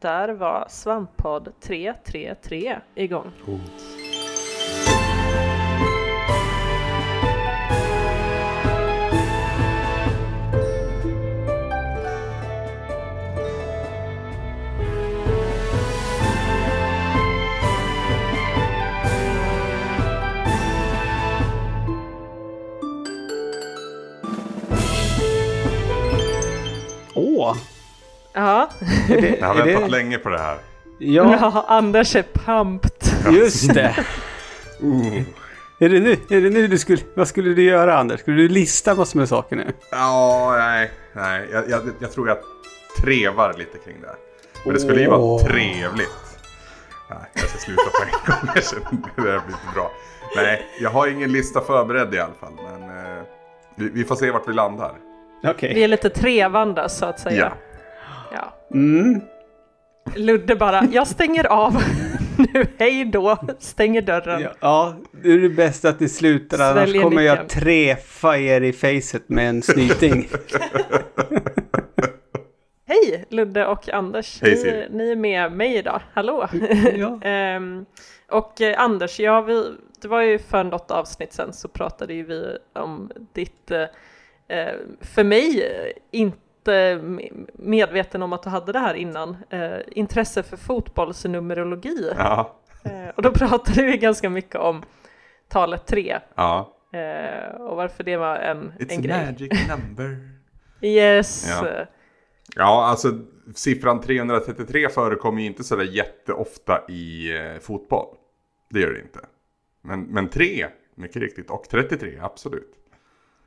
där var Svamppodd 333 igång. Oh. Åh! Ja. Är det, jag har väntat det... länge på det här. Ja. ja, Anders är pumped. Just det. uh. Är det nu, är det nu du skulle, vad skulle du göra Anders? Skulle du lista massor med saker nu? Ja, nej, nej. Jag, jag, jag tror jag trevar lite kring det. här. Men det skulle ju vara trevligt. Nej, jag ska sluta på en gång. det blir inte bra. Nej, jag har ingen lista förberedd i alla fall. Men eh, vi, vi, får se vart vi landar. Okay. Vi är lite trevande så att säga. Ja. Ja. Mm. Ludde bara, jag stänger av nu, hej då, stänger dörren. Ja, ja, det är det bästa att det slutar, Sväljer annars kommer jag träffa er i facet med en snyting. hej Ludde och Anders, hej, ni, ni, är med mig idag, hallå. Ja. um, och eh, Anders, ja, vi, det var ju för något avsnitt sen så pratade ju vi om ditt, eh, eh för mig, inte medveten om att du hade det här innan. Eh, intresse för fotbollsnumerologi. Ja. Eh, och då pratade vi ganska mycket om talet tre. Ja. Eh, och varför det var en, It's en grej. It's a magic number. yes. Ja. ja, alltså siffran 333 förekommer ju inte sådär jätteofta i eh, fotboll. Det gör det inte. Men, men 3, mycket riktigt, och 33, absolut.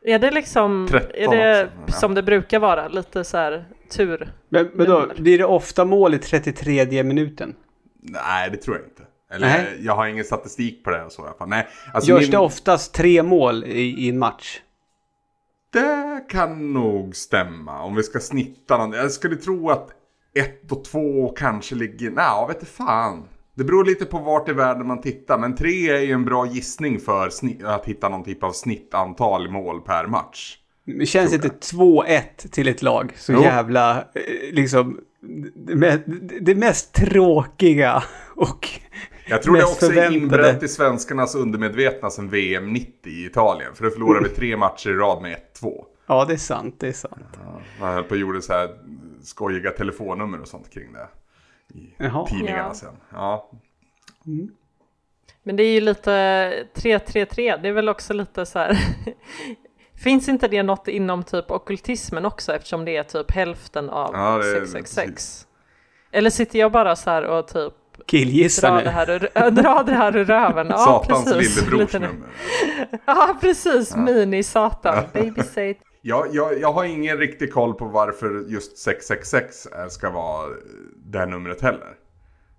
Är det liksom, är det också, som det brukar vara, lite så här tur? Men, men då, blir det ofta mål i 33 minuten? Nej, det tror jag inte. Eller Nej. jag har ingen statistik på det och så i alla fall. Nej, alltså Görs min... det oftast tre mål i, i en match? Det kan nog stämma. Om vi ska snitta någon. Jag skulle tro att ett och två kanske ligger... Nej, vet du fan. Det beror lite på vart i världen man tittar. Men tre är ju en bra gissning för att hitta någon typ av snittantal mål per match. Det känns inte 2-1 till ett lag så jo. jävla, eh, liksom, det mest tråkiga och Jag tror det också är inbrett i svenskarnas undermedvetna sen VM 90 i Italien. För då förlorade vi tre matcher i rad med 1-2. Ja, det är sant, det är sant. Ja, man höll på och gjorde så här skojiga telefonnummer och sånt kring det i Jaha. tidningarna ja. sen. Ja. Mm. Men det är ju lite 333, det är väl också lite så här Finns inte det något inom typ okultismen också eftersom det är typ hälften av ja, är, 666? Eller sitter jag bara så här och typ Killgissar dra det, här ur, dra det här ur röven. Ja, Satans lillebrors nummer. Ja, precis. Ja. Mini-Satan. Baby say. Jag, jag, jag har ingen riktig koll på varför just 666 ska vara det numret heller.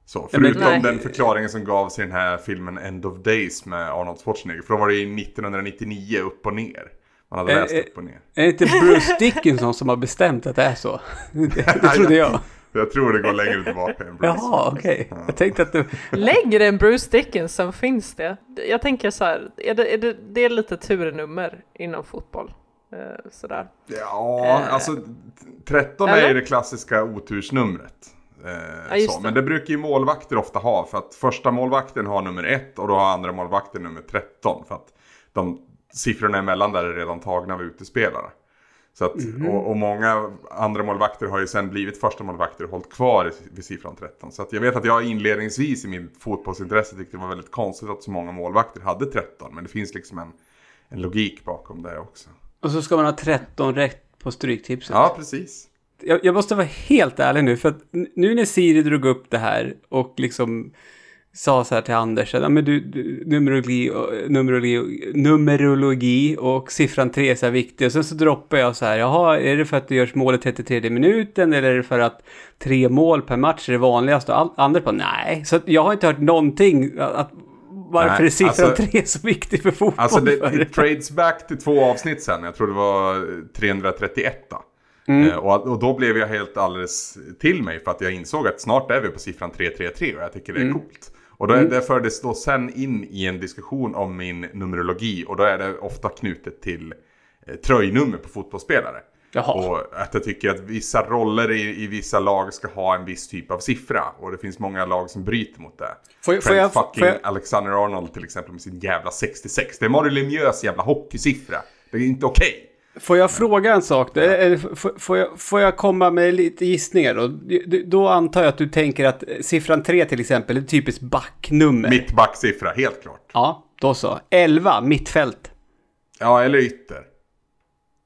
Så, förutom den förklaringen som gavs i den här filmen End of Days med Arnold Schwarzenegger. För då var det ju 1999 upp och ner. Man hade läst upp och ner. Är det inte Bruce Dickinson som har bestämt att det är så? Det, det trodde jag. Jag tror det går längre tillbaka än Bruce. Jaha, okej. Okay. Ja. Jag tänkte att du... Längre än Bruce Dickinson finns det. Jag tänker så här, är det, är det, det är lite turnummer inom fotboll. Eh, sådär. Ja, eh, alltså 13 eller? är ju det klassiska otursnumret. Eh, ja, så. Men det brukar ju målvakter ofta ha. För att första målvakten har nummer 1 och då har andra målvakten nummer 13. För att de siffrorna emellan där är redan tagna av utespelare. Så att, mm. och, och, många andra målvakter har ju sen blivit första målvakter och hållit kvar vid siffran 13. Så att jag vet att jag inledningsvis i min fotbollsintresse tyckte det var väldigt konstigt att så många målvakter hade 13. Men det finns liksom en, en logik bakom det också. Och så ska man ha 13 rätt på stryktipset. Ja, precis. Jag, jag måste vara helt ärlig nu, för att nu när Siri drog upp det här och liksom sa så här till Anders, att men du, du, numerologi, numerologi, numerologi och siffran 3 är så här viktig. Och sen så droppar jag så här, jaha, är det för att det görs mål i 33 minuten eller är det för att tre mål per match är det vanligaste? Och Anders bara, nej. Så jag har inte hört någonting att, varför Nej, är siffran alltså, 3 så viktig för fotboll? Alltså det, det trades back till två avsnitt sen. Jag tror det var 331 då. Mm. Eh, och, och, då blev jag helt alldeles till mig för att jag insåg att snart är vi på siffran 333 och jag tycker det är mm. coolt. Och då, mm. det fördes då sen in i en diskussion om min numerologi och då är det ofta knutet till eh, tröjnummer på fotbollsspelare. Jaha. Och att jag tycker att vissa roller i, i vissa lag ska ha en viss typ av siffra. Och det finns många lag som bryter mot det. Får, får jag, fucking får jag... Alexander Arnold till exempel med sin jävla 66. Det är Mario Lemieux jävla hockeysiffra. Det är inte okej. Okay. Får jag fråga en sak? Ja. Får, jag, får jag komma med lite gissningar då? Då antar jag att du tänker att siffran 3 till exempel är typiskt backnummer. Mittbacksiffra, helt klart. Ja, då så. 11, mittfält. Ja, eller ytter.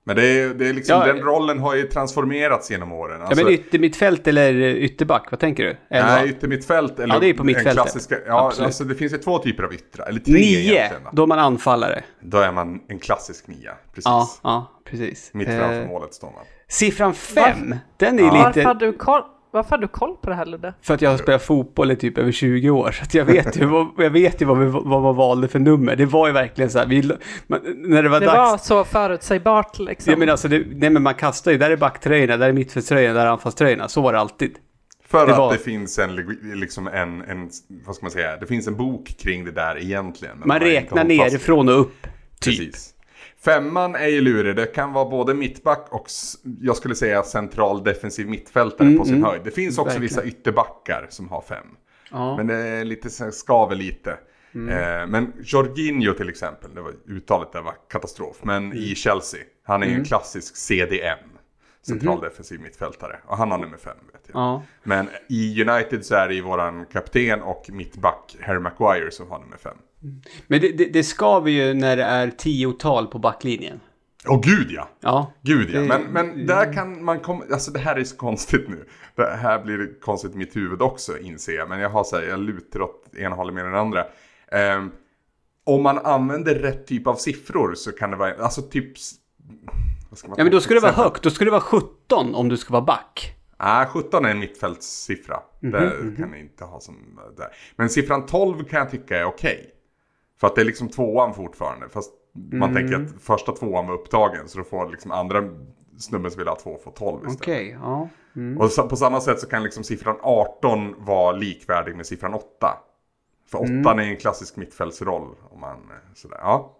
Men det är, det är liksom, ja, den rollen har ju transformerats genom åren. Alltså, ja, men yttermittfält eller ytterback, vad tänker du? Elva? Nej, yttermittfält eller ja, det är på mittfältet. klassiska... Ja, alltså det finns ju två typer av yttrar, eller tre Nio, egentligen. då är man anfallare. Då är man en klassisk nia, precis. Ja, ja precis. Mitt framför eh, målet står man. Siffran fem, den är ja. lite... Varför har du koll? Varför har du koll på det här Ludde? För att jag har spelat fotboll i typ över 20 år. Så att jag vet ju, vad, jag vet ju vad, vi, vad man valde för nummer. Det var ju verkligen så här. Vi, man, när det var det dags. var så förutsägbart liksom. Ja, men alltså, det, nej men man kastar ju. Där är backtröjorna, där är mittfältströjorna, där är anfallströjorna. Så var det alltid. För det att var... det finns en, liksom en, en, vad ska man säga, det finns en bok kring det där egentligen. Man, man räknar nerifrån och upp. Typ. Precis. Femman är ju lurig. Det kan vara både mittback och jag skulle säga central defensiv mittfältare mm, på sin mm, höjd. Det finns också verkligen. vissa ytterbackar som har fem. Ja. Men det är lite, skaver lite. Mm. Eh, men Jorginho till exempel, det var, uttalet där var katastrof. Men mm. i Chelsea, han är ju en mm. klassisk CDM. Central mhm. defensiv mittfältare. Och han har nummer fem vet jag. Ja. Men i United så är det ju våran kapten och mittback Harry Maguire som har nummer fem. Men det, det, det ska vi ju när det är tiotal på backlinjen. Åh oh, gud ja! Ja. Gud ja. Men, men där kan man komma, alltså det här är så konstigt nu. Det här blir konstigt i mitt huvud också inser jag. Men jag har så här, jag lutar åt ena hållet mer än den andra. Um, om man använder rätt typ av siffror så kan det vara, alltså typ... ja men då skulle det vara högt, då skulle det vara 17 om du ska vara back. Nej, ah, 17 är en mittfältssiffra. Mm -hmm, det mm -hmm. kan ni inte ha som där. Men siffran 12 kan jag tycka är okej. Okay. För att det är liksom tvåan fortfarande. Fast man tänker mm. att första tvåan var upptagen. Så då får liksom andra snubben som vill ha två få 12 istället. Okej, okay, ja. Mm. Och så, på samma sätt så kan liksom siffran 18 vara likvärdig med siffran 8. För 8 mm. är en klassisk mittfältsroll. Om man, sådär, ja.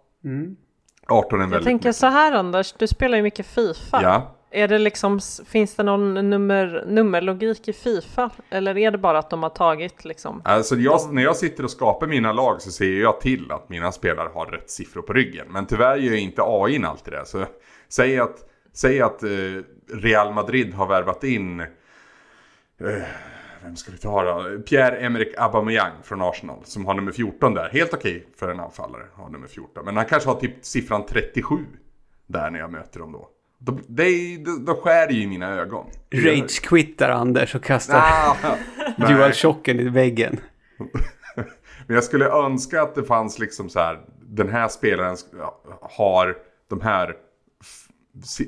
Mm. 18 är en Jag tänker så här Anders, du spelar ju mycket Fifa. Ja. Är det liksom, finns det någon nummer, nummerlogik i Fifa? Eller är det bara att de har tagit liksom? Alltså jag, de... när jag sitter och skapar mina lag så ser jag till att mina spelare har rätt siffror på ryggen. Men tyvärr gör inte AI alltid det. Så säg att, säg att eh, Real Madrid har värvat in... Vem ska vi ta då? Pierre-Emerick Aubameyang från Arsenal. Som har nummer 14 där. Helt okej för en anfallare. Har nummer 14. Men han kanske har typ siffran 37. Där när jag möter dem då. Då, det, då, då skär ju i mina ögon. Rage-quittar Anders och kastar ah, DualShocken i väggen. Men jag skulle önska att det fanns liksom så här. Den här spelaren har de här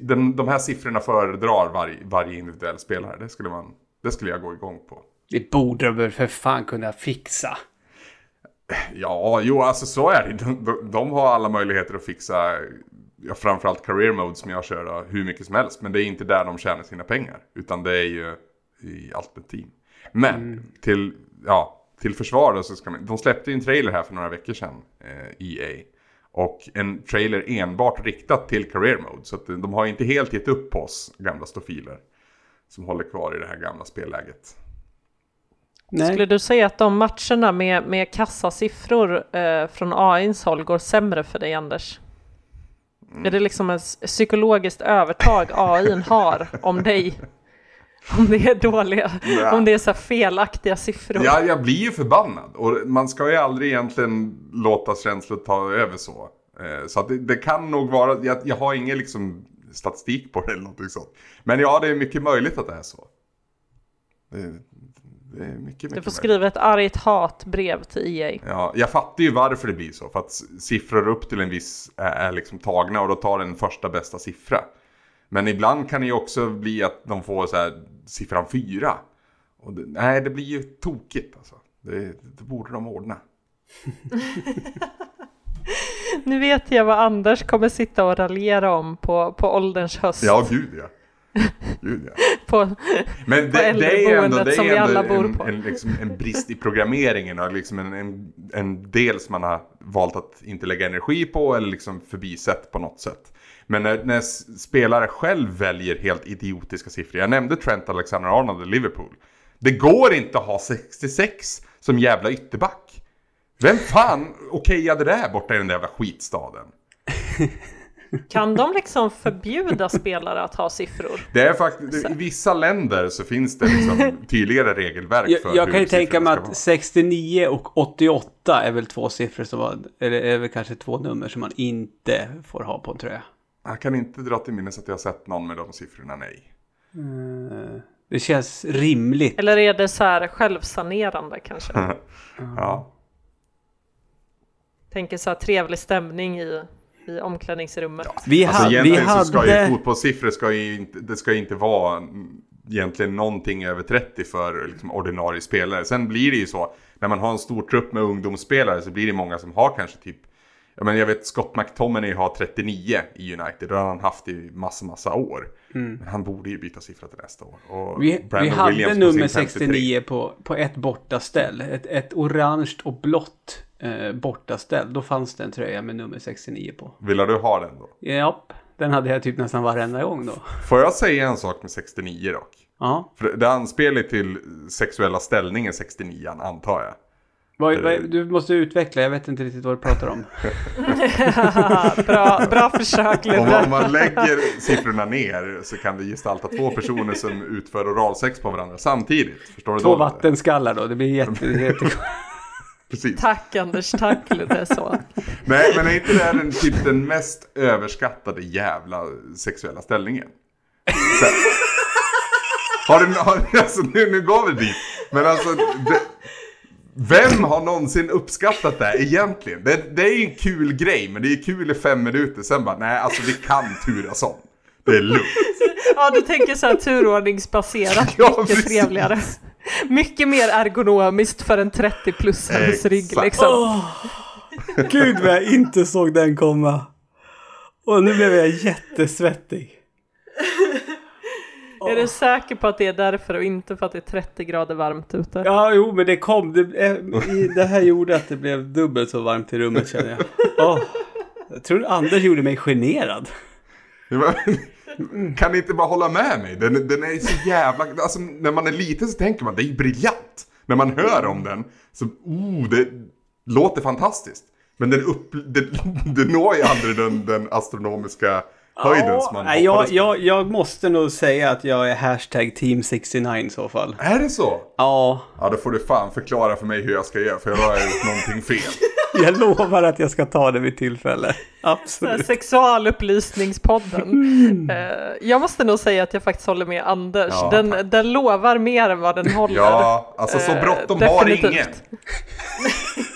den, de här siffrorna föredrar varje, varje individuell spelare. Det skulle, man, det skulle jag gå igång på. Det borde de väl för fan kunna fixa. Ja, jo alltså så är det. De, de, de har alla möjligheter att fixa ja, framförallt career mode som jag kör då, hur mycket som helst. Men det är inte där de tjänar sina pengar. Utan det är ju i Ultimate Team. Men mm. till, ja, till försvar då så ska man, de släppte ju en trailer här för några veckor sedan, eh, EA. Och en trailer enbart riktat till career mode. Så att de har inte helt gett upp på oss gamla stofiler. Som håller kvar i det här gamla spelläget. Nej. Skulle du säga att de matcherna med, med kassasiffror eh, från AIns håll går sämre för dig Anders? Mm. Är det liksom ett psykologiskt övertag AI har om dig? Om det är dåliga, ja. om det är så felaktiga siffror. Ja, jag blir ju förbannad. Och man ska ju aldrig egentligen låta känslor ta över så. Eh, så det, det, kan nog vara, jag, jag har ingen liksom statistik på det eller någonting sånt. Men ja, det är mycket möjligt att det är så. Det, det är mycket, mycket du får skriva ett argt hatbrev till EA. Ja, jag fattar ju varför det blir så. För att siffror upp till en viss är, är liksom tagna och då tar den första bästa siffra. Men ibland kan det ju också bli att de får så här siffran fyra. Och det, nej, det blir ju tokigt alltså. Det, det borde de ordna. nu vet jag vad Anders kommer sitta och raljera om på, på ålderns höst. Ja, gud ja. Gud, ja. på, Men det, på det är ändå, det är bor en, på. En, liksom, en brist i programmeringen och liksom en, en, en del som man har valt att inte lägga energi på eller liksom förbisett på något sätt. Men när, när spelare själv väljer helt idiotiska siffror. Jag nämnde Trent Alexander-Arnold i Liverpool. Det går inte att ha 66 som jävla ytterback. Vem fan okejade det borta i den där jävla skitstaden? Kan de liksom förbjuda spelare att ha siffror? Det är faktiskt, I vissa länder så finns det liksom tydligare regelverk jag, för Jag kan ju tänka mig att 69 och 88 är väl två siffror som var, eller är väl kanske två nummer som man inte får ha på en tröja. Jag kan inte dra till minnes att jag har sett någon med de siffrorna, nej. Mm, det känns rimligt. Eller är det så här självsanerande kanske? ja. Tänker så här trevlig stämning i i omklädningsrummet. Ja, vi, alltså, ha, vi hade... så ska ju fotbollssiffror ska ju inte, det ska inte vara egentligen någonting över 30 för liksom, ordinarie spelare. Sen blir det ju så, när man har en stor trupp med ungdomsspelare så blir det många som har kanske typ jag, menar, jag vet Scott McTominay har 39 i United. Det har han haft i massa, massa år. Mm. Men han borde ju byta siffra till nästa år. Och vi, vi hade Williams nummer 69 på, på ett bortaställ. Ett, ett orange och blått eh, bortaställ. Då fanns det en tröja med nummer 69 på. Vill du ha den då? Ja, den hade jag typ nästan varenda gång då. Får jag säga en sak med 69 dock? Ja. För det anspelar till sexuella ställningen 69 antar jag. Vad, vad, du måste utveckla, jag vet inte riktigt vad du pratar om. bra, bra försök om, om man lägger siffrorna ner så kan det gestalta två personer som utför oralsex på varandra samtidigt. Förstår du två vattenskallar då, det blir jätte... jätte... Precis. Tack Anders, tack så. Nej, men är inte det den, typ den mest överskattade jävla sexuella ställningen? Så, har du, har, alltså, nu, nu går vi dit. Men alltså, det, vem har någonsin uppskattat det egentligen? Det, det är ju en kul grej, men det är kul i fem minuter. Sen bara, nej alltså vi kan turas om. Det är lugnt. Ja, du tänker så här turordningsbaserat, ja, mycket precis. trevligare. Mycket mer ergonomiskt för en 30-plussares rygg liksom. Oh, Gud vad jag inte såg den komma. Och nu blev jag jättesvettig. Är du säker på att det är därför och inte för att det är 30 grader varmt ute? Ja, jo, men det kom. Det, det här gjorde att det blev dubbelt så varmt i rummet känner jag. Oh, jag tror Anders gjorde mig generad. Kan ni inte bara hålla med mig? Den, den är så jävla... Alltså, när man är liten så tänker man det är briljant. När man hör om den så, oh, det låter fantastiskt. Men den, upp, den, den når ju aldrig den, den astronomiska höjden ja, som man nej, jag, jag, jag måste nog säga att jag är hashtag team 69 i så fall. Är det så? Ja. Ja, då får du fan förklara för mig hur jag ska göra, för jag har gjort någonting fel. Jag lovar att jag ska ta det vid tillfälle. Absolut. Sexualupplysningspodden. Mm. Uh, jag måste nog säga att jag faktiskt håller med Anders. Ja, den, den lovar mer än vad den håller. Ja, alltså så bråttom uh, har ingen.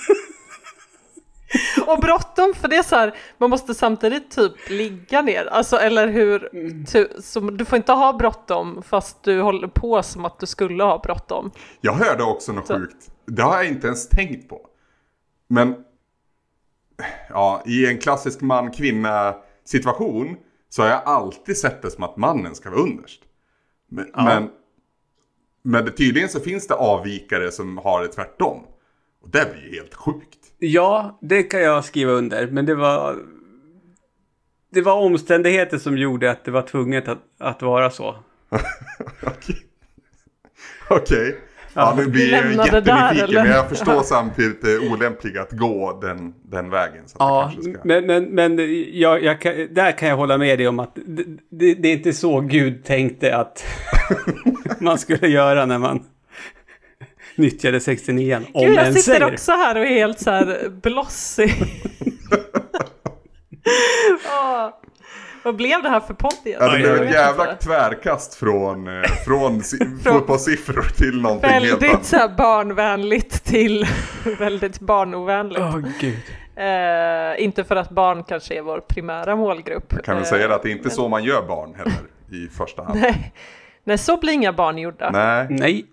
och bråttom för det är så här, man måste samtidigt typ ligga ner, alltså eller hur, mm. så, du får inte ha bråttom fast du håller på som att du skulle ha bråttom. Jag hörde också något så. sjukt, det har jag inte ens tänkt på. Men, ja, i en klassisk man-kvinna situation så har jag alltid sett det som att mannen ska vara underst. Men, ja. men, men tydligen så finns det avvikare som har det tvärtom. Och det blir ju helt sjukt. Ja, det kan jag skriva under. Men det var... Det var omständigheter som gjorde att det var tvunget att, att vara så. Okej. Okej. Ja, nu blir jag jättenyfiken, men jag förstår samtidigt det olämpliga att gå den, den vägen. ja, ska... men, men, men jag, jag kan, där kan jag hålla med dig om att det, det, det är inte så Gud tänkte att man skulle göra när man nyttjade 69 om Gud, jag sitter säger. också här och är helt så här blossig. oh. Vad blev det här för podd egentligen? Ja, det blev ett jävla inte. tvärkast från, eh, från, från fotbollssiffror till någonting väldigt helt annat. så barnvänligt till väldigt barnovänligt. Oh, Gud. Eh, inte för att barn kanske är vår primära målgrupp. Jag kan väl eh, säga att det är inte men... så man gör barn heller i första hand. Nej. Nej, så blir inga barn gjorda. Nej. Nej.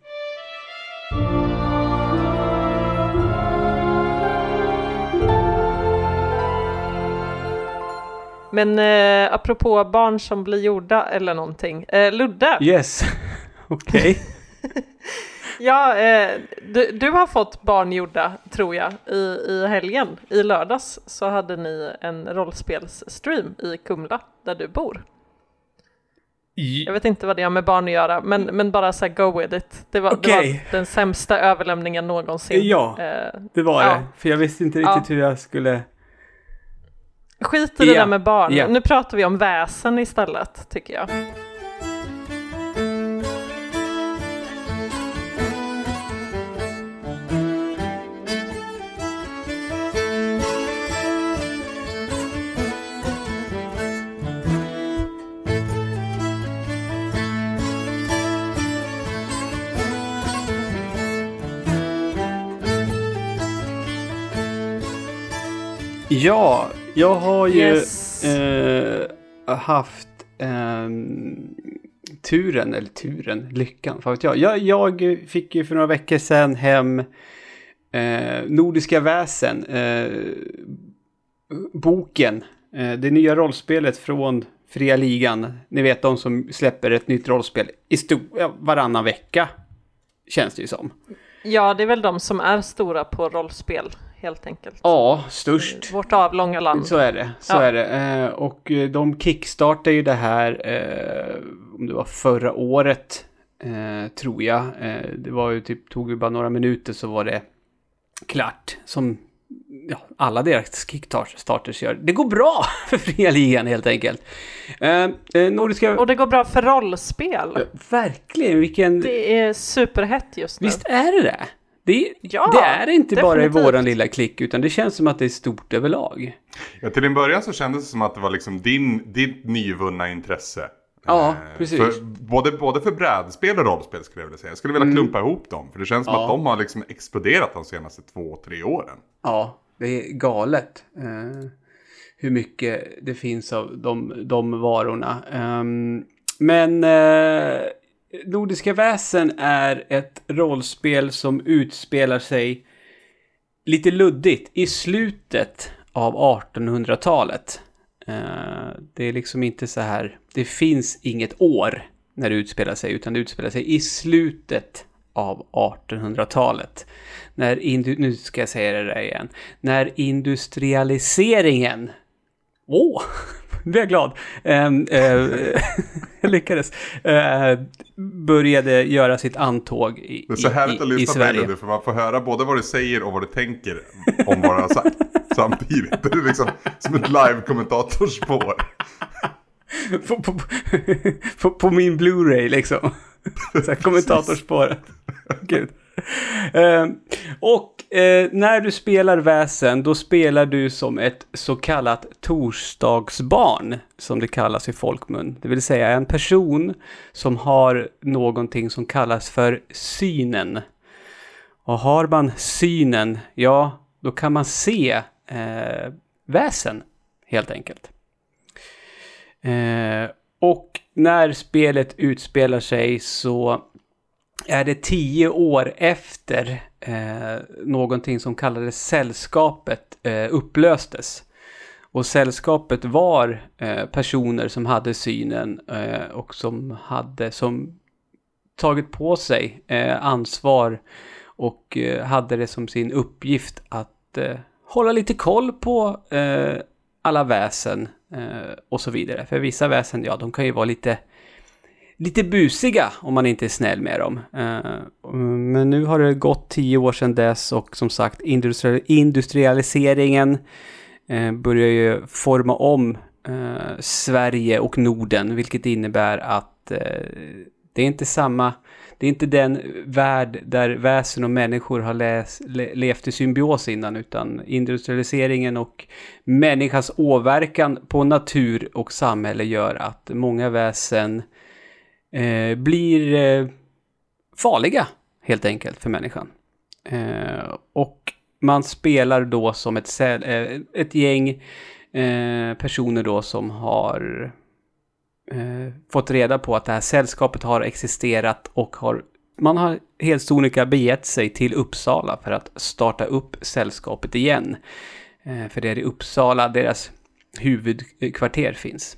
Men eh, apropå barn som blir gjorda eller någonting. Eh, Ludde! Yes, okej. Ja, eh, du, du, har fått barn gjorda, tror jag, i, i helgen. I lördags så hade ni en rollspelsstream i Kumla, där du bor. Jag vet inte vad det har med barn att göra, men, men bara så go with it. Det var, okay. det var den sämsta överlämningen någonsin. Ja, eh, det var ja. det. För jag visste inte riktigt ja. hur jag skulle... Skit i det där med barn. Nu pratar vi om väsen istället, tycker jag. Ja, jag har ju yes. eh, haft eh, turen, eller turen, lyckan, för jag. jag. Jag fick ju för några veckor sedan hem eh, Nordiska väsen, eh, boken, eh, det nya rollspelet från Fria Ligan. Ni vet de som släpper ett nytt rollspel i varannan vecka, känns det ju som. Ja, det är väl de som är stora på rollspel helt enkelt. Ja, störst. Vårt avlånga land. Så är det. Så ja. är det. Eh, och eh, de kickstartade ju det här, eh, om det var förra året, tror jag. det var ju typ, tog ju bara några minuter så var det klart. Som ja, alla deras kickstarters gör. Det går bra för fria ligan helt enkelt. Eh, nordiska... Och det går bra för rollspel. verkligen, vilken... Det är superhett just nu. Visst är det det? Det, ja, det är inte definitivt. bara i våran lilla klick utan det känns som att det är stort överlag. Ja, till en början så kändes det som att det var liksom din, ditt nyvunna intresse. Ja, eh, precis. För, både, både för brädspel och rollspel skulle jag vilja säga. Jag skulle vilja mm. klumpa ihop dem. För det känns som ja. att de har liksom exploderat de senaste två, tre åren. Ja, det är galet. Uh, hur mycket det finns av de, de varorna. Um, men uh, Nordiska väsen är ett rollspel som utspelar sig lite luddigt i slutet av 1800-talet. Eh, det är liksom inte så här, det finns inget år när det utspelar sig, utan det utspelar sig i slutet av 1800-talet. När, nu ska jag säga det där igen, när industrialiseringen, åh, oh, nu är jag glad. Um, uh, jag lyckades. Uh, började göra sitt antåg i, Det är så härligt att lyssna på dig för man får höra både vad du säger och vad du tänker om vad du har sagt samtidigt. Det är liksom som ett live-kommentatorspår. på, på, på, på, min Blu-ray liksom. kommentatorspåret. Gud. Ehm, och eh, när du spelar väsen, då spelar du som ett så kallat torsdagsbarn, som det kallas i folkmun. Det vill säga en person som har någonting som kallas för synen. Och har man synen, ja, då kan man se eh, väsen, helt enkelt. Eh, och när spelet utspelar sig så är det tio år efter eh, någonting som kallades Sällskapet eh, upplöstes. Och Sällskapet var eh, personer som hade synen eh, och som hade som tagit på sig eh, ansvar och eh, hade det som sin uppgift att eh, hålla lite koll på eh, alla väsen eh, och så vidare. För vissa väsen, ja, de kan ju vara lite lite busiga om man inte är snäll med dem. Eh, men nu har det gått tio år sedan dess och som sagt industrialiseringen eh, börjar ju forma om eh, Sverige och Norden, vilket innebär att det är inte samma det är inte den värld där väsen och människor har läs, le, levt i symbios innan, utan industrialiseringen och människans åverkan på natur och samhälle gör att många väsen eh, blir eh, farliga helt enkelt för människan. Eh, och man spelar då som ett, eh, ett gäng eh, personer då som har eh, fått reda på att det här sällskapet har existerat och har man har helt sonika begett sig till Uppsala för att starta upp sällskapet igen. Eh, för det är i Uppsala deras huvudkvarter finns.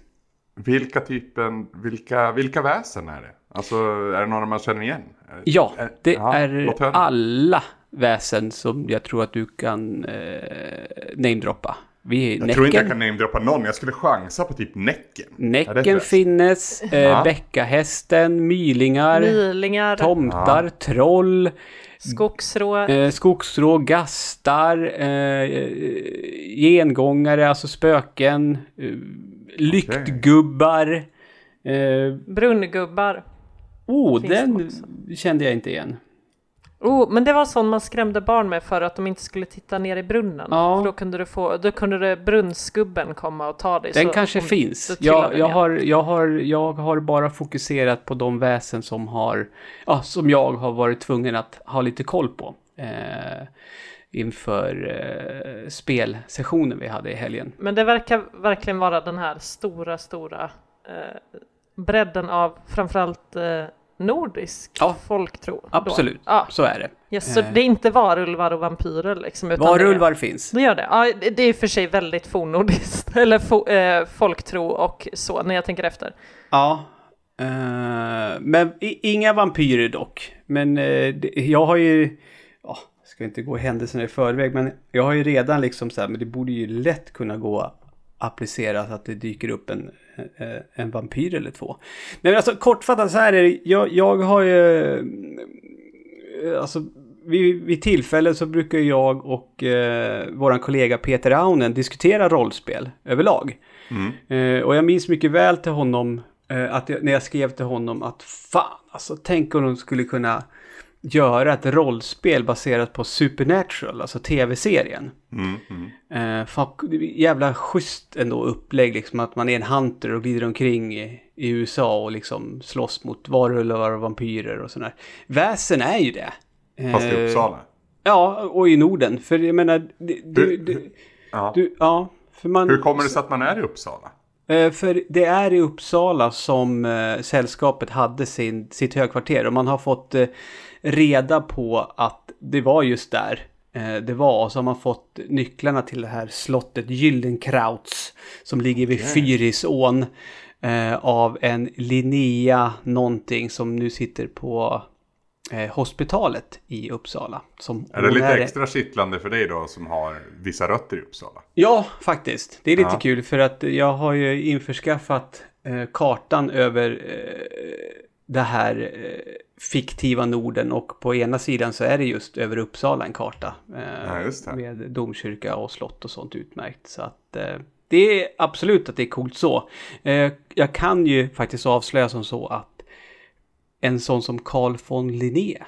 Vilka typen, vilka, vilka väsen är det? Alltså, är det några man känner igen? Ja, det Aha, är alla väsen som jag tror att du kan eh, namedroppa. Vi, jag näcken. tror inte jag kan namedroppa någon, jag skulle chansa på typ Näcken. Näcken finnes, eh, Bäckahästen, mylingar, mylingar. tomtar, ja. troll, skogsrå, eh, skogsrå gastar, eh, gengångare, alltså spöken, eh, lyktgubbar. Eh, Brunngubbar. Oh, den kände jag inte igen. Oh, men det var sån man skrämde barn med för att de inte skulle titta ner i brunnen. Ja. För då kunde du få, då kunde det brunnsgubben komma och ta dig. Den så, kanske om, finns. Jag, jag, har, jag, har, jag har bara fokuserat på de väsen som har, ja, som jag har varit tvungen att ha lite koll på. Eh, inför eh, spelsessionen vi hade i helgen. Men det verkar verkligen vara den här stora, stora eh, bredden av framförallt eh, nordisk ja, folktro. Absolut, ja. så är det. Yes, så eh. det är inte varulvar och vampyrer liksom? Utan varulvar det, finns. Det gör det? Ja, det är för sig väldigt fornnordiskt, eller fo, eh, folktro och så, när jag tänker efter. Ja, eh, men inga vampyrer dock. Men eh, jag har ju, ska inte gå händelserna i förväg, men jag har ju redan liksom så här, men det borde ju lätt kunna gå appliceras att det dyker upp en, eh, en vampyr eller två. Men alltså kortfattat så här är det, jag, jag har ju, eh, alltså vid, vid tillfälle så brukar jag och eh, våran kollega Peter Aunen diskutera rollspel överlag. Mm. Eh, och jag minns mycket väl till honom, eh, att jag, när jag skrev till honom att fan, alltså tänk om de skulle kunna göra ett rollspel baserat på Supernatural, alltså tv-serien. Mm, mm. Eh, fuck, jävla schysst ändå upplägg, liksom att man är en hunter och glider omkring i, i USA och liksom slåss mot varulvar och vampyrer och sådär. Väsen är ju det. Fast i Uppsala? Ja, och i Norden. För jag menar, du, du, du, ja. Du, ja för man, Hur kommer det sig att man är i Uppsala? Eh, för det är i Uppsala som eh, sällskapet hade sin, sitt högkvarter och man har fått eh, reda på att det var just där eh, det var. Och så har man fått nycklarna till det här slottet Gyllenkrauts som ligger vid okay. Fyrisån eh, av en Linnea någonting som nu sitter på eh, hospitalet i Uppsala. Som är det lite är... extra kittlande för dig då som har vissa rötter i Uppsala? Ja, faktiskt. Det är lite ja. kul för att jag har ju införskaffat eh, kartan över det här eh, fiktiva Norden och på ena sidan så är det just över Uppsala en karta. Eh, ja, med domkyrka och slott och sånt utmärkt. Så att eh, det är absolut att det är coolt så. Jag kan ju faktiskt avslöja som så att en sån som Carl von Linné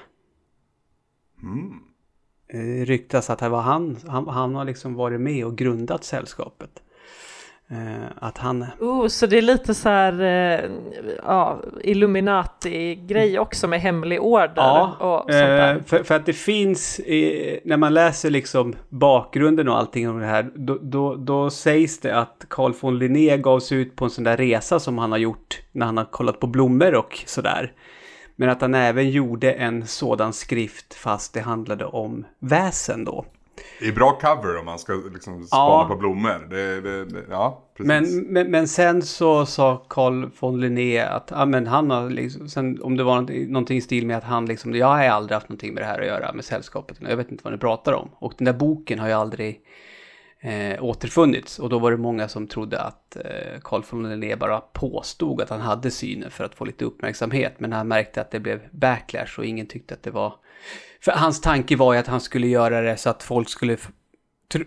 mm. Ryktas att det var han, han, han har liksom varit med och grundat sällskapet. Uh, att han... Oh, så det är lite så här uh, ja, Illuminati-grej också med hemlig order ja, och sånt där. För, för, att det finns, när man läser liksom bakgrunden och allting om det här, då, då, då sägs det att Carl von Linné gav sig ut på en sån där resa som han har gjort när han har kollat på blommor och sådär. Men att han även gjorde en sådan skrift fast det handlade om väsen då. Det är bra cover om man ska liksom spana ja. på blommor. Det, det, det, ja, men, men, men, sen så sa Carl von Linné att ja, men han har liksom, sen, om det var någonting, någonting i stil med att han liksom, jag har aldrig haft någonting med det här att göra med sällskapet. Jag vet inte vad ni pratar om. Och den där boken har ju aldrig eh, återfunnits. Och då var det många som trodde att eh, Carl von Linné bara påstod att han hade synen för att få lite uppmärksamhet. Men han märkte att det blev backlash och ingen tyckte att det var för hans tanke var ju att han skulle göra det så att folk skulle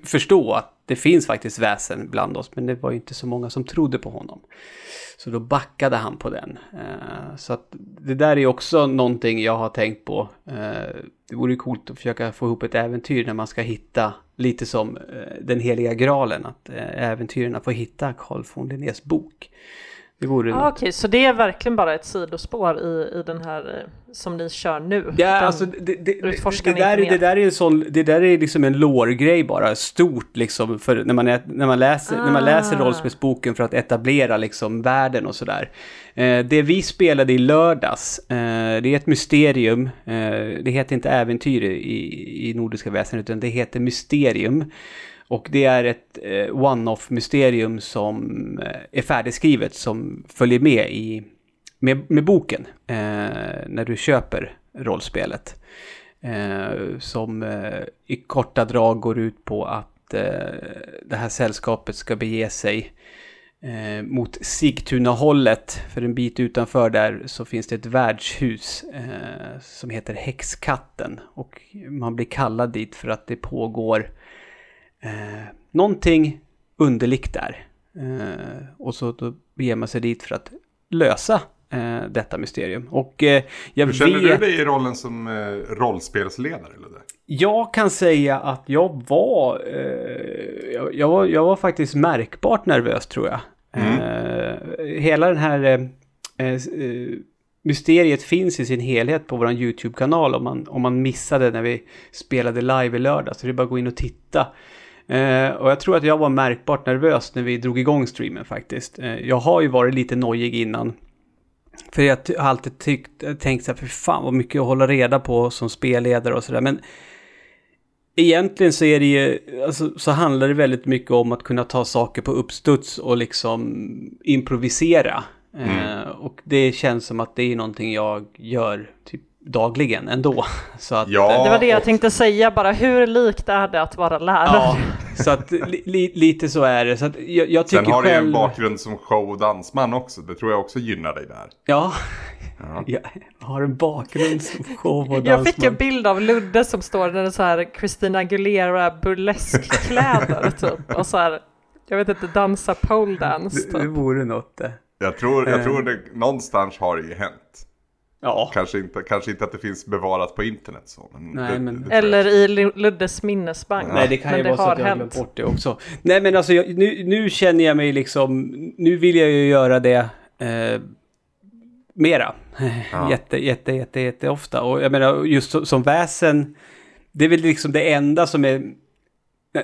förstå att det finns faktiskt väsen bland oss, men det var ju inte så många som trodde på honom. Så då backade han på den. Uh, så att det där är också någonting jag har tänkt på. Uh, det vore ju coolt att försöka få ihop ett äventyr när man ska hitta lite som uh, den heliga graalen, att äventyrarna får hitta Carl von Linnés bok. Det vore ah, Okej, okay, så det är verkligen bara ett sidospår i, i den här eh, som ni kör nu? Ja, den alltså det, det, det, där, det där är en sån, det där är liksom en lårgrej bara, stort liksom, för när man, är, när man, läser, ah. när man läser ah. rollspelsboken för att etablera liksom världen och sådär. Eh, det vi spelade i lördags, eh, det är ett mysterium, eh, det heter inte äventyr i, i Nordiska väsen, utan det heter mysterium. Och det är ett eh, one-off mysterium som eh, är färdigskrivet som följer med i med, med boken eh, när du köper rollspelet. Eh, som eh, i korta drag går ut på att eh, det här sällskapet ska bege sig eh, mot Sigtuna-hållet. För en bit utanför där så finns det ett värdshus eh, som heter Häxkatten. Och man blir kallad dit för att det pågår eh, någonting underligt där. Eh, och så då beger man sig dit för att lösa eh, detta mysterium. Och eh, jag Hur känner vet... du dig i rollen som eh, rollspelsledare? Eller det? Jag kan säga att jag var, eh, jag, jag, var, jag var faktiskt märkbart nervös tror jag. Mm. Eh, hela den här eh, mysteriet finns i sin helhet på vår YouTube-kanal om man, om man missade när vi spelade live i lördag. Så det är bara att gå in och titta. Eh, och jag tror att jag var märkbart nervös när vi drog igång streamen faktiskt. Eh, jag har ju varit lite nojig innan. För jag har alltid tyckt, tänkt så här, för fan vad mycket att hålla reda på som spelledare och sådär. Men egentligen så är det ju, alltså, så handlar det väldigt mycket om att kunna ta saker på uppstuds och liksom improvisera. Mm. Eh, och det känns som att det är någonting jag gör typ dagligen ändå. Så att, ja, det var det jag tänkte säga, bara hur likt är det att vara lärare? Ja, så att li, lite så är det. Så att jag, jag tycker Sen har själv... du ju en bakgrund som show och dansman också, det tror jag också gynnar dig där. Ja, ja. jag har en bakgrund som show och dansman. Jag fick en bild av Ludde som står där så här Christina Aguilera burleskkläder typ. Och så här, jag vet inte, dansa pole dance. Typ. Det, det vore något det. Jag tror, jag tror det, någonstans har det ju hänt. Ja. Kanske inte, kanske inte att det finns bevarat på internet så. Men Nej, det, men... Det Eller i Luddes minnesbank. Nej, det kan men ju vara så att jag har glömt bort det också. Nej, men alltså jag, nu, nu känner jag mig liksom, nu vill jag ju göra det eh, mera. Ja. jätte, jätte, jätte, jätte ofta. Och jag menar, just som väsen, det är väl liksom det enda som är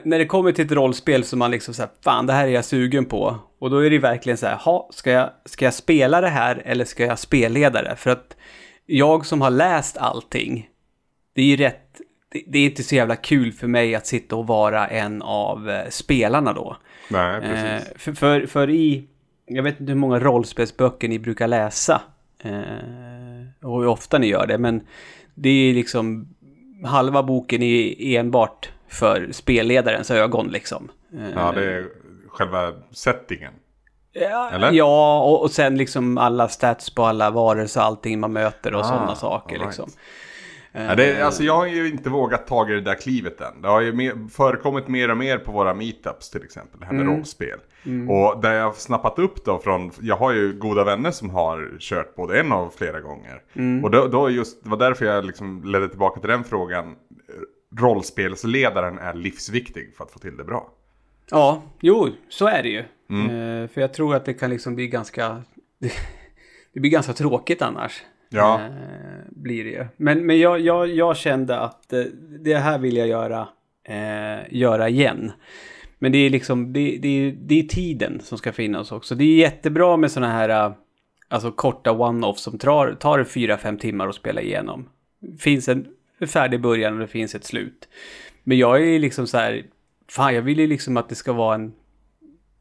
när det kommer till ett rollspel som man liksom säger, fan det här är jag sugen på. Och då är det verkligen så här, ha, ska jag, ska jag spela det här eller ska jag spelleda det? För att jag som har läst allting, det är ju rätt, det, det, är inte så jävla kul för mig att sitta och vara en av eh, spelarna då. Nej, precis. Eh, för, för, för, i, jag vet inte hur många rollspelsböcker ni brukar läsa. Eh, och hur ofta ni gör det, men det är liksom halva boken är enbart för spelledarens ögon liksom. Ja, det är själva settingen. Ja, Eller? ja och, och sen liksom alla stats på alla varelser och allting man möter och ah, sådana saker right. liksom. Ja, det, alltså jag har ju inte vågat ta det där klivet än. Det har ju mer, förekommit mer och mer på våra meetups till exempel. Det här med mm. rollspel. Mm. Och där jag har snappat upp då från, jag har ju goda vänner som har kört både en och flera gånger. Mm. Och då, då just, det var därför jag liksom ledde tillbaka till den frågan rollspelsledaren är livsviktig för att få till det bra. Ja, jo, så är det ju. Mm. Uh, för jag tror att det kan liksom bli ganska... det blir ganska tråkigt annars. Ja. Uh, blir det ju. Men, men jag, jag, jag kände att uh, det här vill jag göra, göra igen. Men det är liksom, det, det, det är tiden som ska finnas också. Det är jättebra med sådana här, alltså korta one-offs som tar, tar 4-5 timmar att spela igenom. Finns en färdig början och det finns ett slut. Men jag är liksom så här, fan jag vill ju liksom att det ska vara en...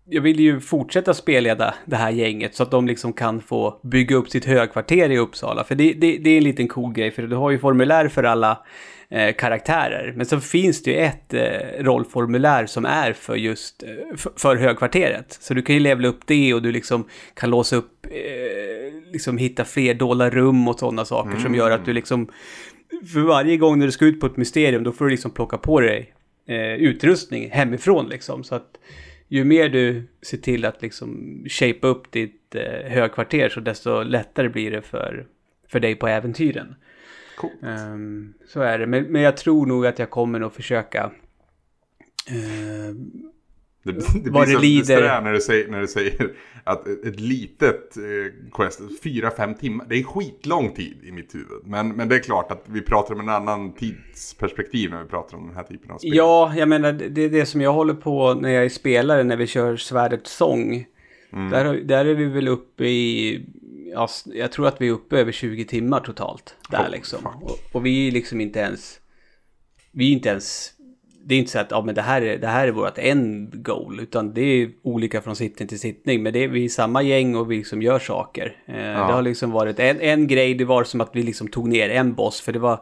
Jag vill ju fortsätta spelleda det här gänget så att de liksom kan få bygga upp sitt högkvarter i Uppsala. För det, det, det är en liten cool grej, för du har ju formulär för alla eh, karaktärer. Men så finns det ju ett eh, rollformulär som är för just eh, för, för högkvarteret. Så du kan ju levla upp det och du liksom kan låsa upp, eh, liksom hitta fler dolda rum och sådana saker mm. som gör att du liksom för varje gång när du ska ut på ett mysterium då får du liksom plocka på dig eh, utrustning hemifrån liksom. Så att ju mer du ser till att liksom shape upp ditt eh, högkvarter så desto lättare blir det för, för dig på äventyren. Coolt. Um, så är det. Men, men jag tror nog att jag kommer att försöka uh, det, det blir så lider. när du, säger, när du säger att ett litet eh, quest, fyra, fem timmar, det är skitlång tid i mitt huvud. Men, men det är klart att vi pratar om en annan tidsperspektiv när vi pratar om den här typen av spel. Ja, jag menar det är det som jag håller på när jag är spelare, när vi kör Svärdets sång. Mm. Där, där är vi väl uppe i, ja, jag tror att vi är uppe över 20 timmar totalt. Där oh, liksom. Och, och, vi är liksom inte ens, vi är inte ens det är inte så att ja, men det, här är, det här är vårt end goal, utan det är olika från sittning till sittning. Men det är vi är samma gäng och vi liksom gör saker. Eh, ja. Det har liksom varit en, en grej, det var som att vi liksom tog ner en boss, för det var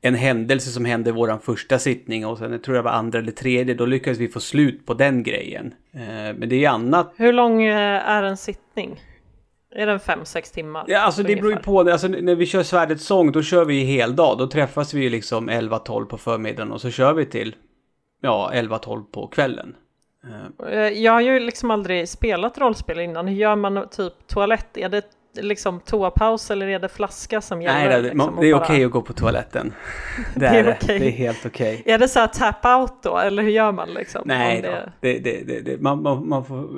en händelse som hände i vår första sittning och sen jag tror jag var andra eller tredje, då lyckades vi få slut på den grejen. Eh, men det är annat. Hur lång eh, är en sittning? Är den fem, sex timmar? Ja, alltså det beror ju på. Alltså, när vi kör Svärdets sång, då kör vi hel dag. Då träffas vi liksom 11-12 på förmiddagen och så kör vi till ja, 11-12 på kvällen. Eh, jag har ju liksom aldrig spelat rollspel innan. Hur gör man typ toalett? Är det liksom toapaus eller är det flaska som gäller? Nej, det, liksom, man, det är bara... okej att gå på toaletten. Det är, det är, okay. det är helt okej. Är det så här tap out då, eller hur gör man liksom? Nej, det... Det, det, det, man, man, man får...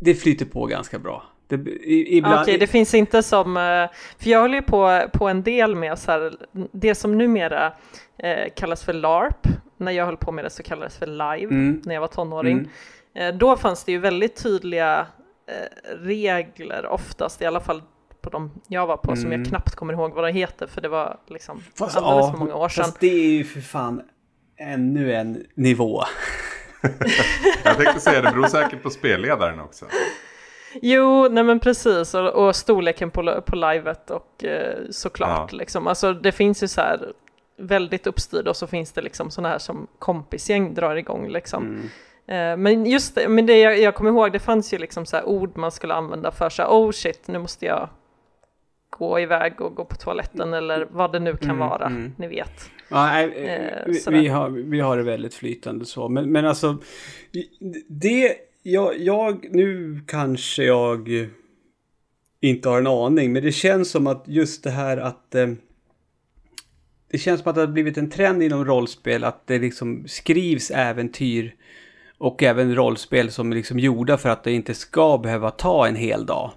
Det flyter på ganska bra. Okej, okay, det finns inte som, eh, för jag håller ju på, på en del med så här, det som numera eh, kallas för LARP, när jag höll på med det så kallades för live, mm. när jag var tonåring. Mm. Eh, då fanns det ju väldigt tydliga eh, regler, oftast i alla fall på de jag var på, mm. som jag mm. knappt kommer ihåg vad de heter, för det var liksom fast, alldeles ja, för många år sedan. Fast det är ju för fan ännu en nivå. jag tänkte säga, det beror säkert på spelledaren också. Jo, nej men precis och, och storleken på, på livet och eh, såklart ja. liksom. Alltså det finns ju så här väldigt uppstyrda och så finns det liksom sådana här som kompisgäng drar igång liksom. Mm. Eh, men just det, men det jag, jag kommer ihåg, det fanns ju liksom så här ord man skulle använda för så här, oh shit, nu måste jag gå iväg och gå på toaletten eller vad det nu kan mm, vara, mm. ni vet. Ja, äh, vi, vi, har, vi har det väldigt flytande så, men, men alltså det jag, jag, nu kanske jag inte har en aning, men det känns som att just det här att det känns som att det har blivit en trend inom rollspel att det liksom skrivs äventyr och även rollspel som är liksom gjorda för att det inte ska behöva ta en hel dag.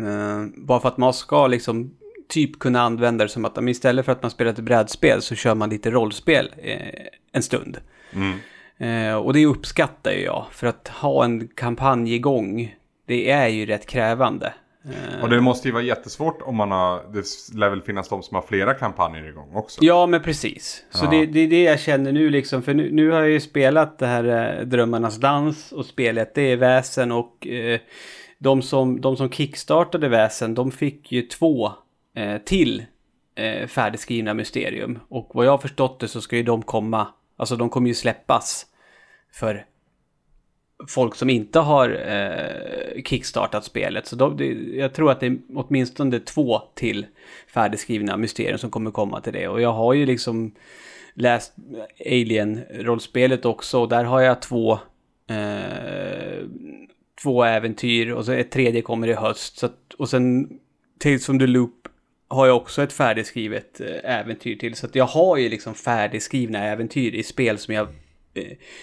Uh, bara för att man ska liksom typ kunna använda det som att istället för att man spelar ett brädspel så kör man lite rollspel eh, en stund. Mm. Eh, och det uppskattar ju jag, för att ha en kampanj igång, det är ju rätt krävande. Eh, och det måste ju vara jättesvårt om man har, det lär väl finnas de som har flera kampanjer igång också. Ja, men precis. Så ja. det, det, är det jag känner nu liksom, för nu, nu har jag ju spelat det här eh, Drömmarnas dans och spelet, det är Väsen och eh, de, som, de som kickstartade Väsen, de fick ju två eh, till eh, färdigskrivna mysterium. Och vad jag har förstått det så ska ju de komma, alltså de kommer ju släppas för folk som inte har eh, kickstartat spelet. Så då, det, jag tror att det är åtminstone två till färdigskrivna mysterier som kommer komma till det. Och jag har ju liksom läst Alien-rollspelet också och där har jag två, eh, två äventyr och så ett tredje kommer i höst. Så att, och sen Tales from the Loop har jag också ett färdigskrivet eh, äventyr till. Så att jag har ju liksom färdigskrivna äventyr i spel som jag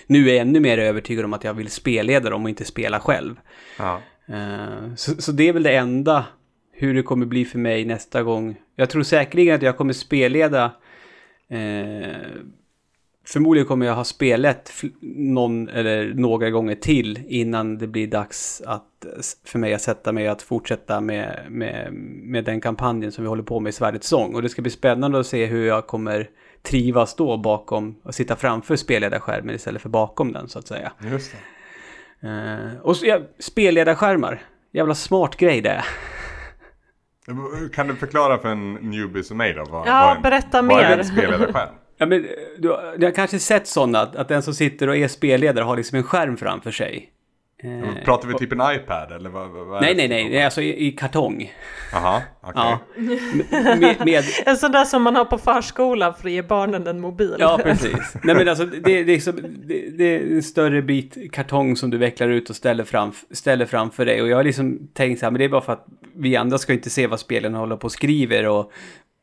nu är ännu mer övertygad om att jag vill spelleda dem och inte spela själv. Ja. Eh, så, så, det är väl det enda hur det kommer bli för mig nästa gång. Jag tror säkerligen att jag kommer spelleda eh, Förmodligen kommer jag ha spelet någon eller några gånger till innan det blir dags att, för mig att sätta mig att fortsätta med, med, med den kampanjen som vi håller på med i Svärdets sång. Och det ska bli spännande att se hur jag kommer trivas då bakom och sitta framför spelledarskärmen istället för bakom den så att säga. Just det. Uh, och så, ja, spelledarskärmar, jävla smart grej det är. Kan du förklara för en newbie som mig då? Vad, ja, vad en, berätta vad mer. Vad är en spelledarskärm? ja, men, du, du har kanske sett sådana, att, att den som sitter och är spelledare har liksom en skärm framför sig. Eh, Pratar vi typ en iPad eller vad, vad Nej, nej, nej, alltså i, i kartong. Jaha, okej. Okay. Ja. Med, med... En sån där som man har på förskolan för att ge barnen en mobil. Ja, precis. Nej, men alltså det, det, är, liksom, det, det är en större bit kartong som du vecklar ut och ställer, fram, ställer framför dig. Och jag har liksom tänkt så här, men det är bara för att vi andra ska inte se vad spelen håller på och skriver och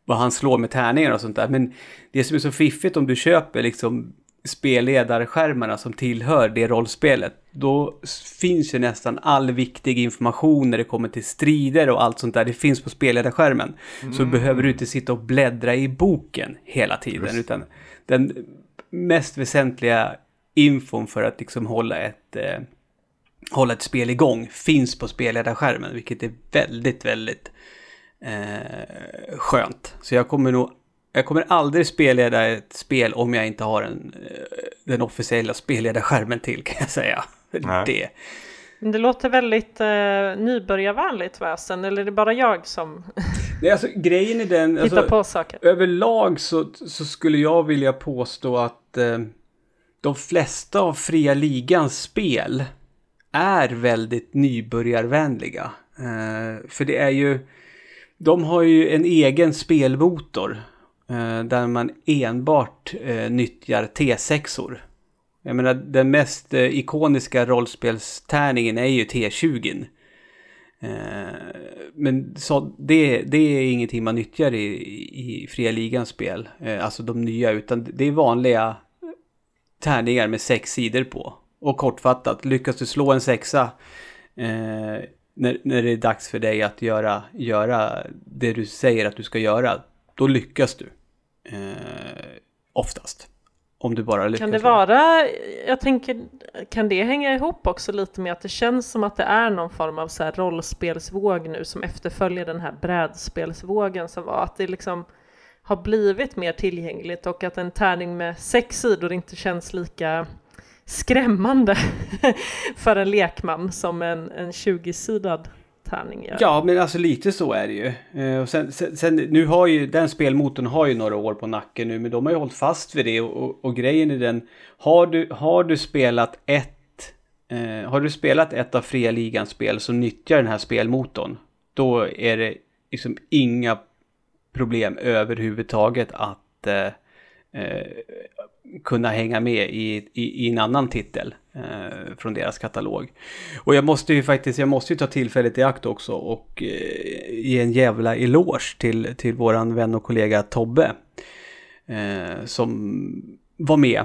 vad han slår med tärningar och sånt där. Men det som är så fiffigt om du köper liksom spelledarskärmarna som tillhör det rollspelet, då finns ju nästan all viktig information när det kommer till strider och allt sånt där. Det finns på spelledarskärmen. Mm. Så behöver du inte sitta och bläddra i boken hela tiden, Just. utan den mest väsentliga infon för att liksom hålla ett, eh, hålla ett spel igång finns på spelledarskärmen, vilket är väldigt, väldigt eh, skönt. Så jag kommer nog jag kommer aldrig spelleda ett spel om jag inte har en, eh, den officiella spelledarskärmen till kan jag säga. Nej. Det. Det låter väldigt eh, nybörjarvänligt väsen, eller är det bara jag som Nej, alltså, grejen är den, hittar alltså, på saker? Överlag så, så skulle jag vilja påstå att eh, de flesta av fria ligans spel är väldigt nybörjarvänliga. Eh, för det är ju, de har ju en egen spelmotor Eh, där man enbart eh, nyttjar T6or. Jag menar den mest eh, ikoniska rollspelstärningen är ju T20. Eh, men så det, det är ingenting man nyttjar i, i fria ligans spel. Eh, alltså de nya, utan det är vanliga tärningar med sex sidor på. Och kortfattat, lyckas du slå en sexa eh, när, när det är dags för dig att göra, göra det du säger att du ska göra, då lyckas du. Eh, oftast. Om du bara lyckas. Kan det vara, jag tänker, kan det hänga ihop också lite med att det känns som att det är någon form av så här rollspelsvåg nu som efterföljer den här brädspelsvågen som var att det liksom har blivit mer tillgängligt och att en tärning med sex sidor inte känns lika skrämmande för en lekman som en, en 20-sidad tärning gör. Ja, men alltså lite så är det ju. Eh, och sen, sen, sen, nu har ju den spelmotorn har ju några år på nacken nu, men de har ju hållit fast vid det och, och, och grejen i den. Har du, har du spelat ett eh, har du spelat ett av fria ligans spel som nyttjar den här spelmotorn, då är det liksom inga problem överhuvudtaget att eh, eh, kunna hänga med i, i, i en annan titel eh, från deras katalog. Och jag måste ju faktiskt, jag måste ju ta tillfället i akt också och eh, ge en jävla eloge till, till våran vän och kollega Tobbe. Eh, som var med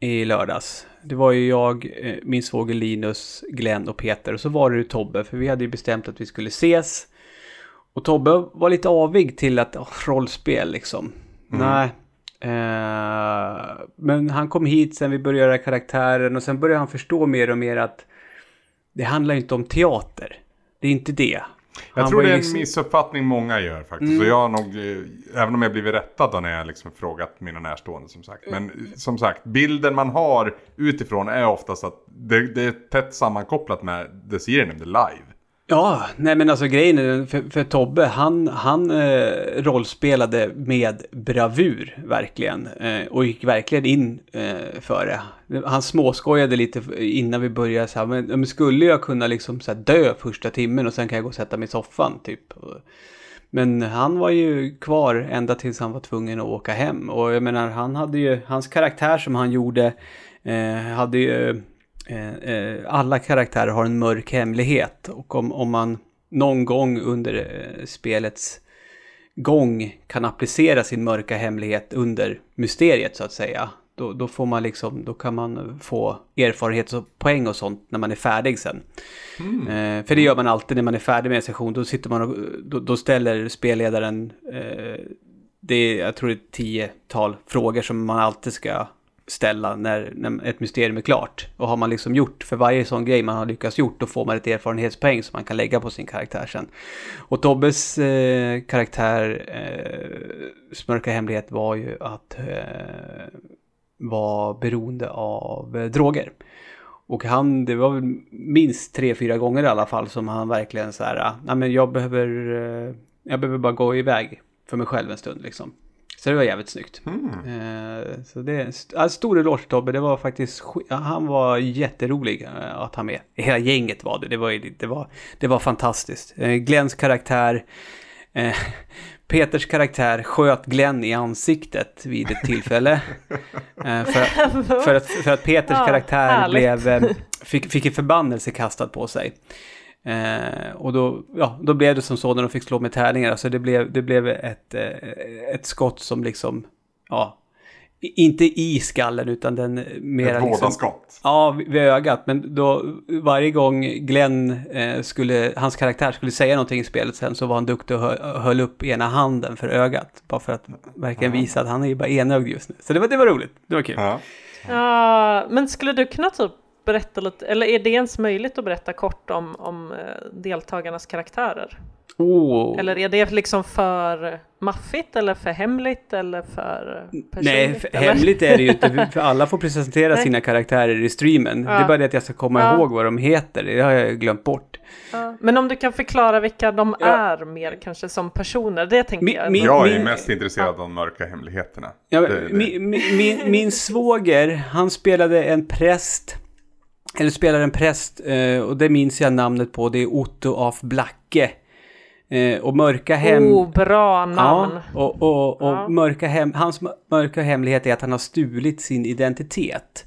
i lördags. Det var ju jag, eh, min svåger Linus, Glenn och Peter och så var det ju Tobbe för vi hade ju bestämt att vi skulle ses. Och Tobbe var lite avig till att oh, rollspel liksom. Mm. Nej, Eh, men han kom hit sen vi började göra karaktären och sen började han förstå mer och mer att det handlar inte om teater. Det är inte det. Jag han tror det är en liksom... missuppfattning många gör faktiskt. Mm. Så jag har nog, eh, även om jag blivit rättad då när jag liksom frågat mina närstående som sagt. Men som sagt, bilden man har utifrån är oftast att det, det är tätt sammankopplat med The Serie The Live. Ja, nej men alltså grejen är, för, för Tobbe, han, han eh, rollspelade med bravur verkligen. Eh, och gick verkligen in eh, för det. Han småskojade lite innan vi började så här, men, men skulle jag kunna liksom så här, dö första timmen och sen kan jag gå och sätta mig i soffan typ. Men han var ju kvar ända tills han var tvungen att åka hem. Och jag menar, han hade ju, hans karaktär som han gjorde, eh, hade ju alla karaktärer har en mörk hemlighet och om, om man någon gång under eh, spelets gång kan applicera sin mörka hemlighet under mysteriet så att säga. Då, då får man liksom, då kan man få erfarenhetspoäng och sånt när man är färdig sen. Mm. Eh, för det gör man alltid när man är färdig med en session. Då sitter man och då, då ställer spelledaren, eh, det är, jag tror det är tiotal frågor som man alltid ska ställa när, när, ett mysterium är klart. Och har man liksom gjort, för varje sån grej man har lyckats gjort, då får man ett erfarenhetspoäng som man kan lägga på sin karaktär sen. Och Tobbes eh, karaktär, eh, Smörka hemlighet var ju att eh, vara beroende av eh, droger. Och han, det var väl minst tre, fyra gånger i alla fall som han verkligen så här, ah, nej men jag behöver, eh, jag behöver bara gå iväg för mig själv en stund liksom. Så det var jävligt snyggt. Mm. Eh, så det en stor eloge Tobbe. Det var faktiskt, han var jätterolig eh, att ha med. Hela gänget var det. Det var, det var, det var fantastiskt. Eh, Glenns karaktär, eh, Peters karaktär sköt Glenn i ansiktet vid ett tillfälle. För, för, att, för att Peters ja, karaktär härligt. blev, fick, fick en förbannelse kastad på sig. Eh, och då, ja, då blev det som så när de fick slå med tärningar. Alltså det blev, det blev ett, eh, ett skott som liksom, ja, inte i skallen utan den mera... Ett liksom, skott. Ja, vid ögat. Men då varje gång Glenn eh, skulle, hans karaktär skulle säga någonting i spelet sen så var han duktig och höll, höll upp ena handen för ögat. Bara för att verkligen visa att han är bara enögd just nu. Så det var, det var roligt. Det var kul. Ja. ja, men skulle du kunna typ berätta lite, eller är det ens möjligt att berätta kort om, om eh, deltagarnas karaktärer? Oh. Eller är det liksom för maffigt eller för hemligt eller för personligt? Nej, för hemligt är det ju inte, för alla får presentera sina karaktärer i streamen. Ja. Det är bara det att jag ska komma ja. ihåg vad de heter, det har jag glömt bort. Ja. Men om du kan förklara vilka de är mer kanske som personer, det tänker min, jag. Min, jag är min, mest intresserad av de mörka hemligheterna. Ja, det, det. Min, min, min svåger, han spelade en präst eller spelar en präst, eh, och det minns jag namnet på, det är Otto af Blacke. Eh, och mörka hem... Oh, bra namn! Ja, och, och, och ja. mörka hem... hans mörka hemlighet är att han har stulit sin identitet.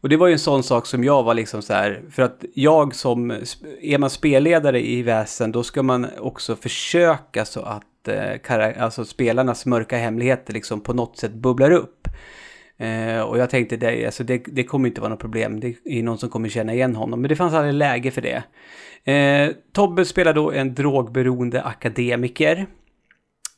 Och det var ju en sån sak som jag var liksom så här, för att jag som, är man spelledare i väsen, då ska man också försöka så att eh, alltså spelarnas mörka hemligheter liksom på något sätt bubblar upp. Eh, och jag tänkte, det, alltså det, det kommer inte vara något problem, det är någon som kommer känna igen honom, men det fanns aldrig läge för det. Eh, Tobbe spelar då en drogberoende akademiker.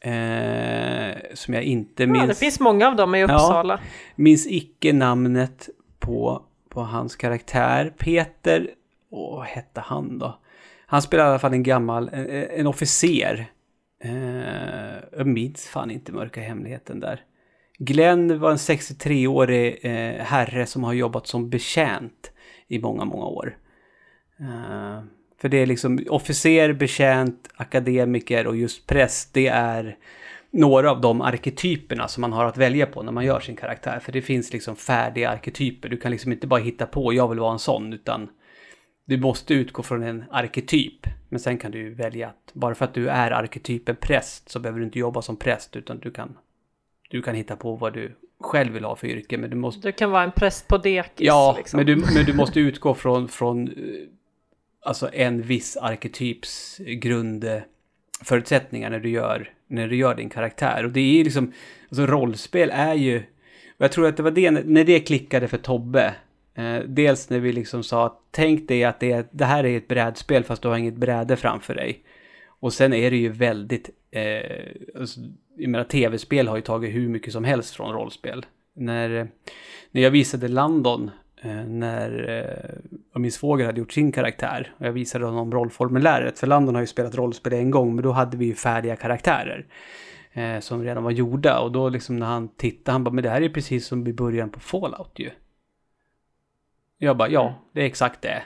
Eh, som jag inte minns. Ja, det finns många av dem i Uppsala. Ja, minns icke namnet på, på hans karaktär. Peter, åh, vad hette han då? Han spelar i alla fall en gammal, en, en officer. Eh, jag minns fan inte mörka hemligheten där. Glenn var en 63-årig eh, herre som har jobbat som betjänt i många, många år. Uh, för det är liksom officer, betjänt, akademiker och just präst. Det är några av de arketyperna som man har att välja på när man gör sin karaktär. För det finns liksom färdiga arketyper. Du kan liksom inte bara hitta på, jag vill vara en sån, utan du måste utgå från en arketyp. Men sen kan du välja att bara för att du är arketypen präst så behöver du inte jobba som präst, utan du kan, du kan hitta på vad du själv vill ha för yrke. Men du, måste... du kan vara en präst på dekis. Ja, liksom. men, du, men du måste utgå från, från eh, alltså en viss arketyps grundförutsättningar när du gör, när du gör din karaktär. Och det är liksom, alltså rollspel är ju, och jag tror att det var det, när det klickade för Tobbe, eh, dels när vi liksom sa, tänk dig att det, det här är ett brädspel fast du har inget bräde framför dig. Och sen är det ju väldigt, eh, alltså, jag menar tv-spel har ju tagit hur mycket som helst från rollspel. När, när jag visade Landon Eh, när eh, min svåger hade gjort sin karaktär. Och jag visade honom rollformuläret. För Landon har ju spelat rollspel en gång, men då hade vi ju färdiga karaktärer. Eh, som redan var gjorda. Och då liksom när han tittade, han bara, men det här är precis som i början på Fallout ju. Jag bara, ja, det är exakt det.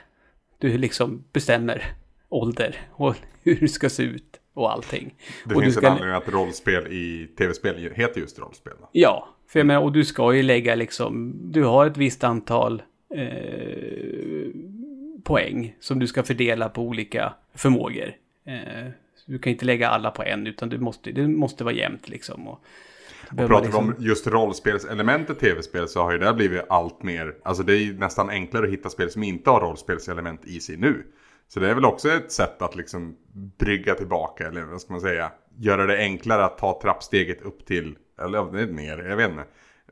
Du liksom bestämmer ålder och hur det ska se ut och allting. Det och finns ska... en anledning att rollspel i tv-spel heter just rollspel. Då. Ja, för jag menar, och du ska ju lägga liksom, du har ett visst antal eh, poäng som du ska fördela på olika förmågor. Eh, du kan inte lägga alla på en, utan du måste, det måste vara jämnt liksom. Och, och pratar vi liksom... om just rollspelselementet tv-spel så har ju det blivit allt mer, alltså det är ju nästan enklare att hitta spel som inte har rollspelselement i sig nu. Så det är väl också ett sätt att liksom brygga tillbaka, eller vad ska man säga, göra det enklare att ta trappsteget upp till, eller ner, jag vet inte.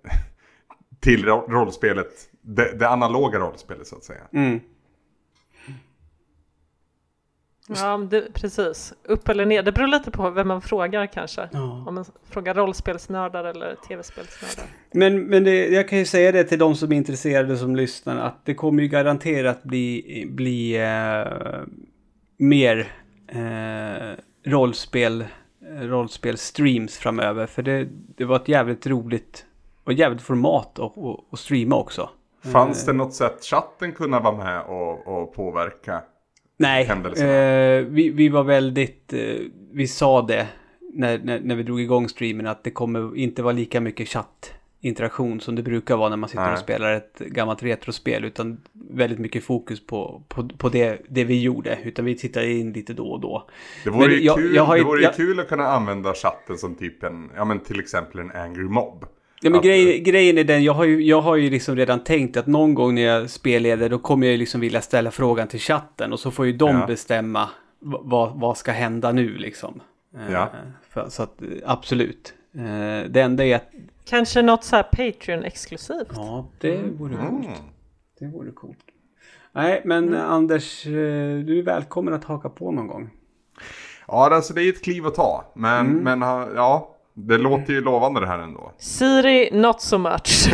Till rollspelet, det, det analoga rollspelet så att säga. Mm. Ja, det, precis. Upp eller ner. Det beror lite på vem man frågar kanske. Ja. Om man frågar rollspelsnördar eller tv-spelsnördar. Men, men det, jag kan ju säga det till de som är intresserade som lyssnar att det kommer ju garanterat bli, bli eh, mer eh, rollspel, rollspel-streams framöver. För det, det var ett jävligt roligt och jävligt format att streama också. Fanns det något sätt chatten kunde vara med och, och påverka? Nej, eh, vi, vi var väldigt, eh, vi sa det när, när, när, vi drog igång streamen att det kommer inte vara lika mycket chattinteraktion som det brukar vara när man sitter Nej. och spelar ett gammalt retrospel utan väldigt mycket fokus på, på, på det, det vi gjorde utan vi tittar in lite då och då. Det vore, men ju, jag, kul, jag har, det vore jag, kul att kunna använda chatten som typ en, ja men till exempel en angry mob. Ja men grej, grejen är den, jag har, ju, jag har ju liksom redan tänkt att någon gång när jag spelleder då kommer jag ju liksom vilja ställa frågan till chatten och så får ju de ja. bestämma vad, vad ska hända nu liksom. Eh, ja. För, så att absolut. Eh, det enda är att... Kanske något så här Patreon-exklusivt. Ja, det vore mm. coolt. Det vore coolt. Nej, men mm. Anders, eh, du är välkommen att haka på någon gång. Ja, alltså det är ett kliv att ta. Men, mm. men ja, det låter ju lovande det här ändå. Siri, not so much.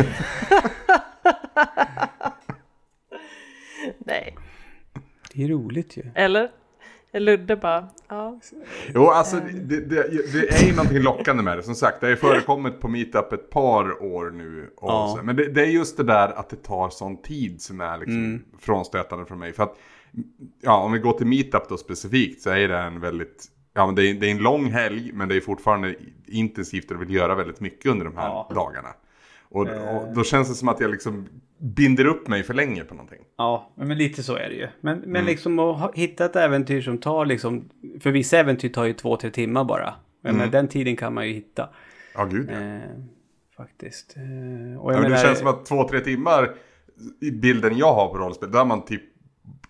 Nej. Det är roligt ju. Eller? Ludde bara, ja. Jo, alltså det, det, det är ju någonting lockande med det. Som sagt, det har ju förekommit på Meetup ett par år nu. Ja. Men det, det, är just det där att det tar sån tid som är liksom mm. frånstötande för mig. För att, ja, om vi går till Meetup då specifikt så är det en väldigt Ja, men det är, det är en lång helg men det är fortfarande intensivt och vill göra väldigt mycket under de här ja. dagarna. Och, och, eh. då känns det som att jag liksom binder upp mig för länge på någonting. Ja, men lite så är det ju. Men, men mm. liksom att hitta ett äventyr som tar liksom, för vissa äventyr tar ju två, tre timmar bara. Men mm. den tiden kan man ju hitta. Ja, gud ja. Eh, faktiskt. Eh, och jag ja, menar, det känns som att två, tre timmar i bilden jag har på rollspel, då har man typ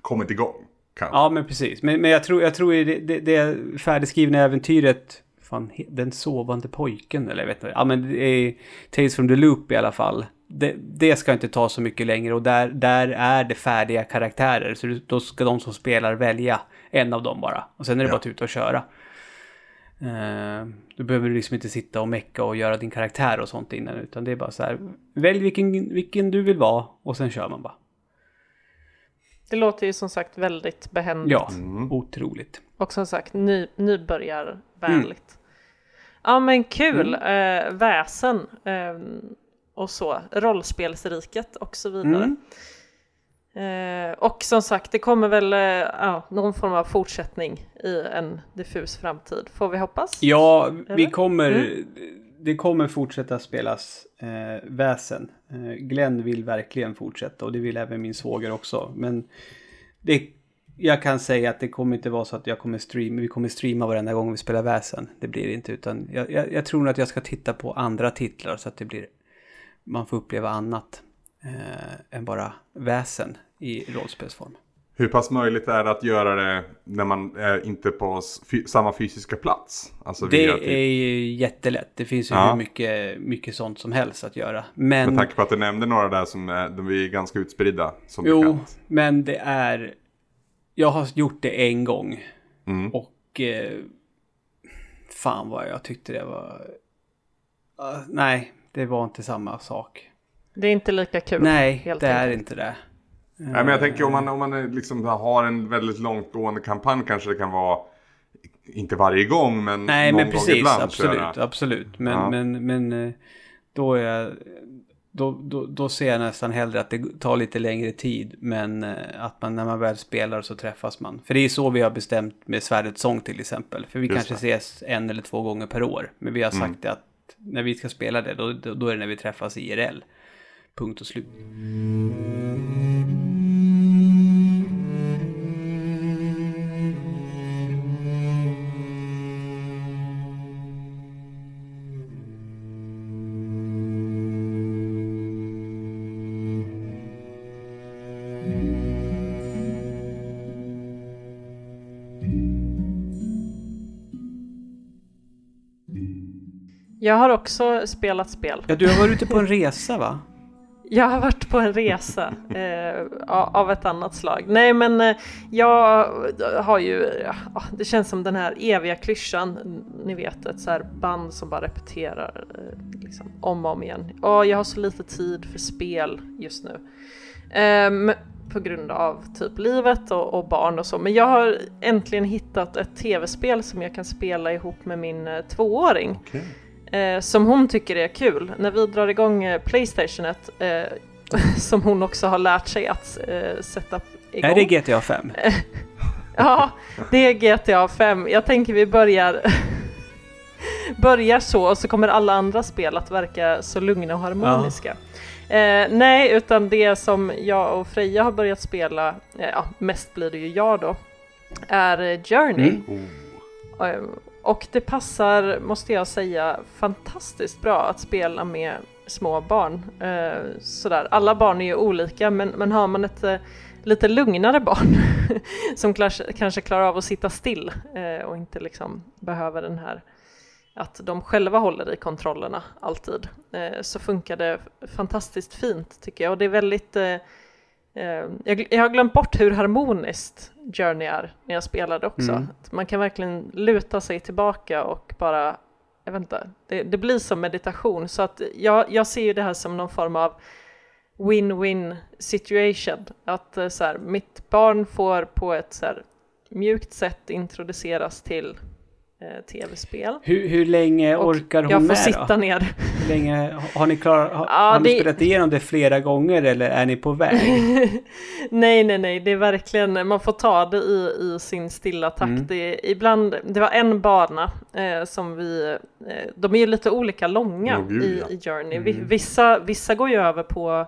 kommit igång. Kanske. Ja, men precis. Men, men jag tror, jag tror det, det, det färdigskrivna äventyret fan, den sovande pojken eller jag vet inte. Ja men det är Tales from the Loop i alla fall. Det, det, ska inte ta så mycket längre och där, där är det färdiga karaktärer. Så då ska de som spelar välja en av dem bara. Och sen är det ja. bara att ut och köra. Uh, du behöver liksom inte sitta och mecka och göra din karaktär och sånt innan. Utan det är bara så här. Välj vilken, vilken du vill vara och sen kör man bara. Det låter ju som sagt väldigt behändigt. Ja, mm. otroligt. Och som sagt ny, nybörjarvänligt. Mm. Ja men kul, mm. eh, väsen eh, och så, rollspelsriket och så vidare. Mm. Eh, och som sagt, det kommer väl eh, ja, någon form av fortsättning i en diffus framtid, får vi hoppas? Ja, Eller? vi kommer, mm det kommer fortsätta spelas eh, väsen. Eh, Glenn vill verkligen fortsätta och det vill även min svåger också. Men det jag kan säga att det kommer inte vara så att jag kommer streama, vi kommer streama varenda gång vi spelar väsen. Det blir det inte, utan jag, jag, jag tror nog att jag ska titta på andra titlar så att det blir, man får uppleva annat eh, än bara väsen i rollspelsform. Hur pass möjligt är det att göra det när man är inte på samma fysiska plats? Alltså det typ... är jättelätt. Det finns ju ja. hur mycket, mycket sånt som helst att göra. Men... Med tanke på att du nämnde några där som är, de är ganska utspridda. Som jo, bekant. men det är jag har gjort det en gång. Mm. Och eh, fan vad jag tyckte det var... Uh, nej, det var inte samma sak. Det är inte lika kul. Nej, det enkelt. är inte det. Nej, men jag tänker om man, om man liksom har en väldigt långtgående kampanj kanske det kan vara inte varje gång men Nej, någon men precis, gång ibland absolut, köra. absolut. Men, ja. men, men eh, då är jag då, då, då ser jag nästan hellre att det tar lite längre tid. Men eh, att man när man väl spelar så träffas man. För det är så vi har bestämt med Svärdets sång till exempel. För vi Just kanske det. ses en eller två gånger per år. Men vi har mm. sagt mm. att när vi ska spela det, då, då är det när vi träffas IRL. Punkt och slut. Jag har också spelat spel. Ja, du har varit ute på en resa va? Jag har varit på en resa eh, av ett annat slag. Nej men eh, jag har ju, ja, det känns som den här eviga klyschan, ni vet ett så här band som bara repeterar eh, liksom, om och om igen. Och jag har så lite tid för spel just nu. Eh, på grund av typ livet och, och, barn och så. Men jag har äntligen hittat ett tv-spel som jag kan spela ihop med min eh, tvååring. Okay eh, som hon tycker är kul. När vi drar igång eh, Playstationet, eh, som hon också har lärt sig att eh, sätta igång. Är det GTA 5? ja, det är GTA 5. Jag tänker vi börjar börjar så och så kommer alla andra spel att verka så lugna och harmoniska. Ja. Eh, nej, utan det som jag och Freja har börjat spela, eh, ja, mest blir det ju jag då, är Journey. Mm. Oh. Och det passar, måste jag säga, fantastiskt bra att spela med små barn. Eh, sådär. Alla barn är ju olika men, men har man ett eh, lite lugnare barn som kanske klarar av att sitta still eh, och inte liksom behöver den här att de själva håller i kontrollerna alltid eh, så funkar det fantastiskt fint tycker jag och det är väldigt eh, jag, jag, har glömt bort hur harmoniskt Journey är när jag spelade också. Mm. Man kan verkligen luta sig tillbaka och bara, jag vet inte, det, det blir som meditation. Så att jag, jag ser ju det här som någon form av win-win situation. Att eh, så här, mitt barn får på ett så här, mjukt sätt introduceras till tv-spel. Hur, hur länge och orkar hon jag får med sitta då? ner. Hur länge, har ni, klar, har, ja, har ni spelat igenom det flera gånger eller är ni på väg? nej, nej, nej, det är verkligen, man får ta det i, i sin stilla takt. Mm. Det, ibland, det var en bana eh, som vi, eh, de är ju lite olika långa oh, i, i Journey. Mm. Vissa, vissa går ju över på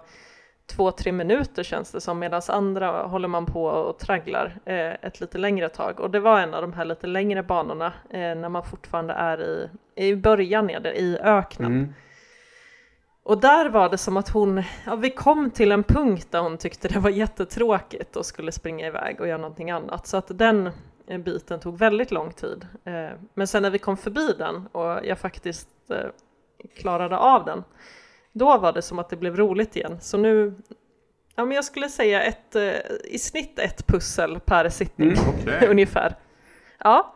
två, tre minuter känns det som medan andra håller man på och tragglar eh, ett lite längre tag. Och det var en av de här lite längre banorna eh, när man fortfarande är i, i början nere i öknen. Mm. Och där var det som att hon, ja, vi kom till en punkt där hon tyckte det var jättetråkigt och skulle springa iväg och göra någonting annat. Så att den eh, biten tog väldigt lång tid. Eh, men sen när vi kom förbi den och jag faktiskt eh, klarade av den då var det som att det blev roligt igen. Så nu, ja men jag skulle säga ett, eh, i snitt ett pussel per sittning mm, okay. ungefär. Ja,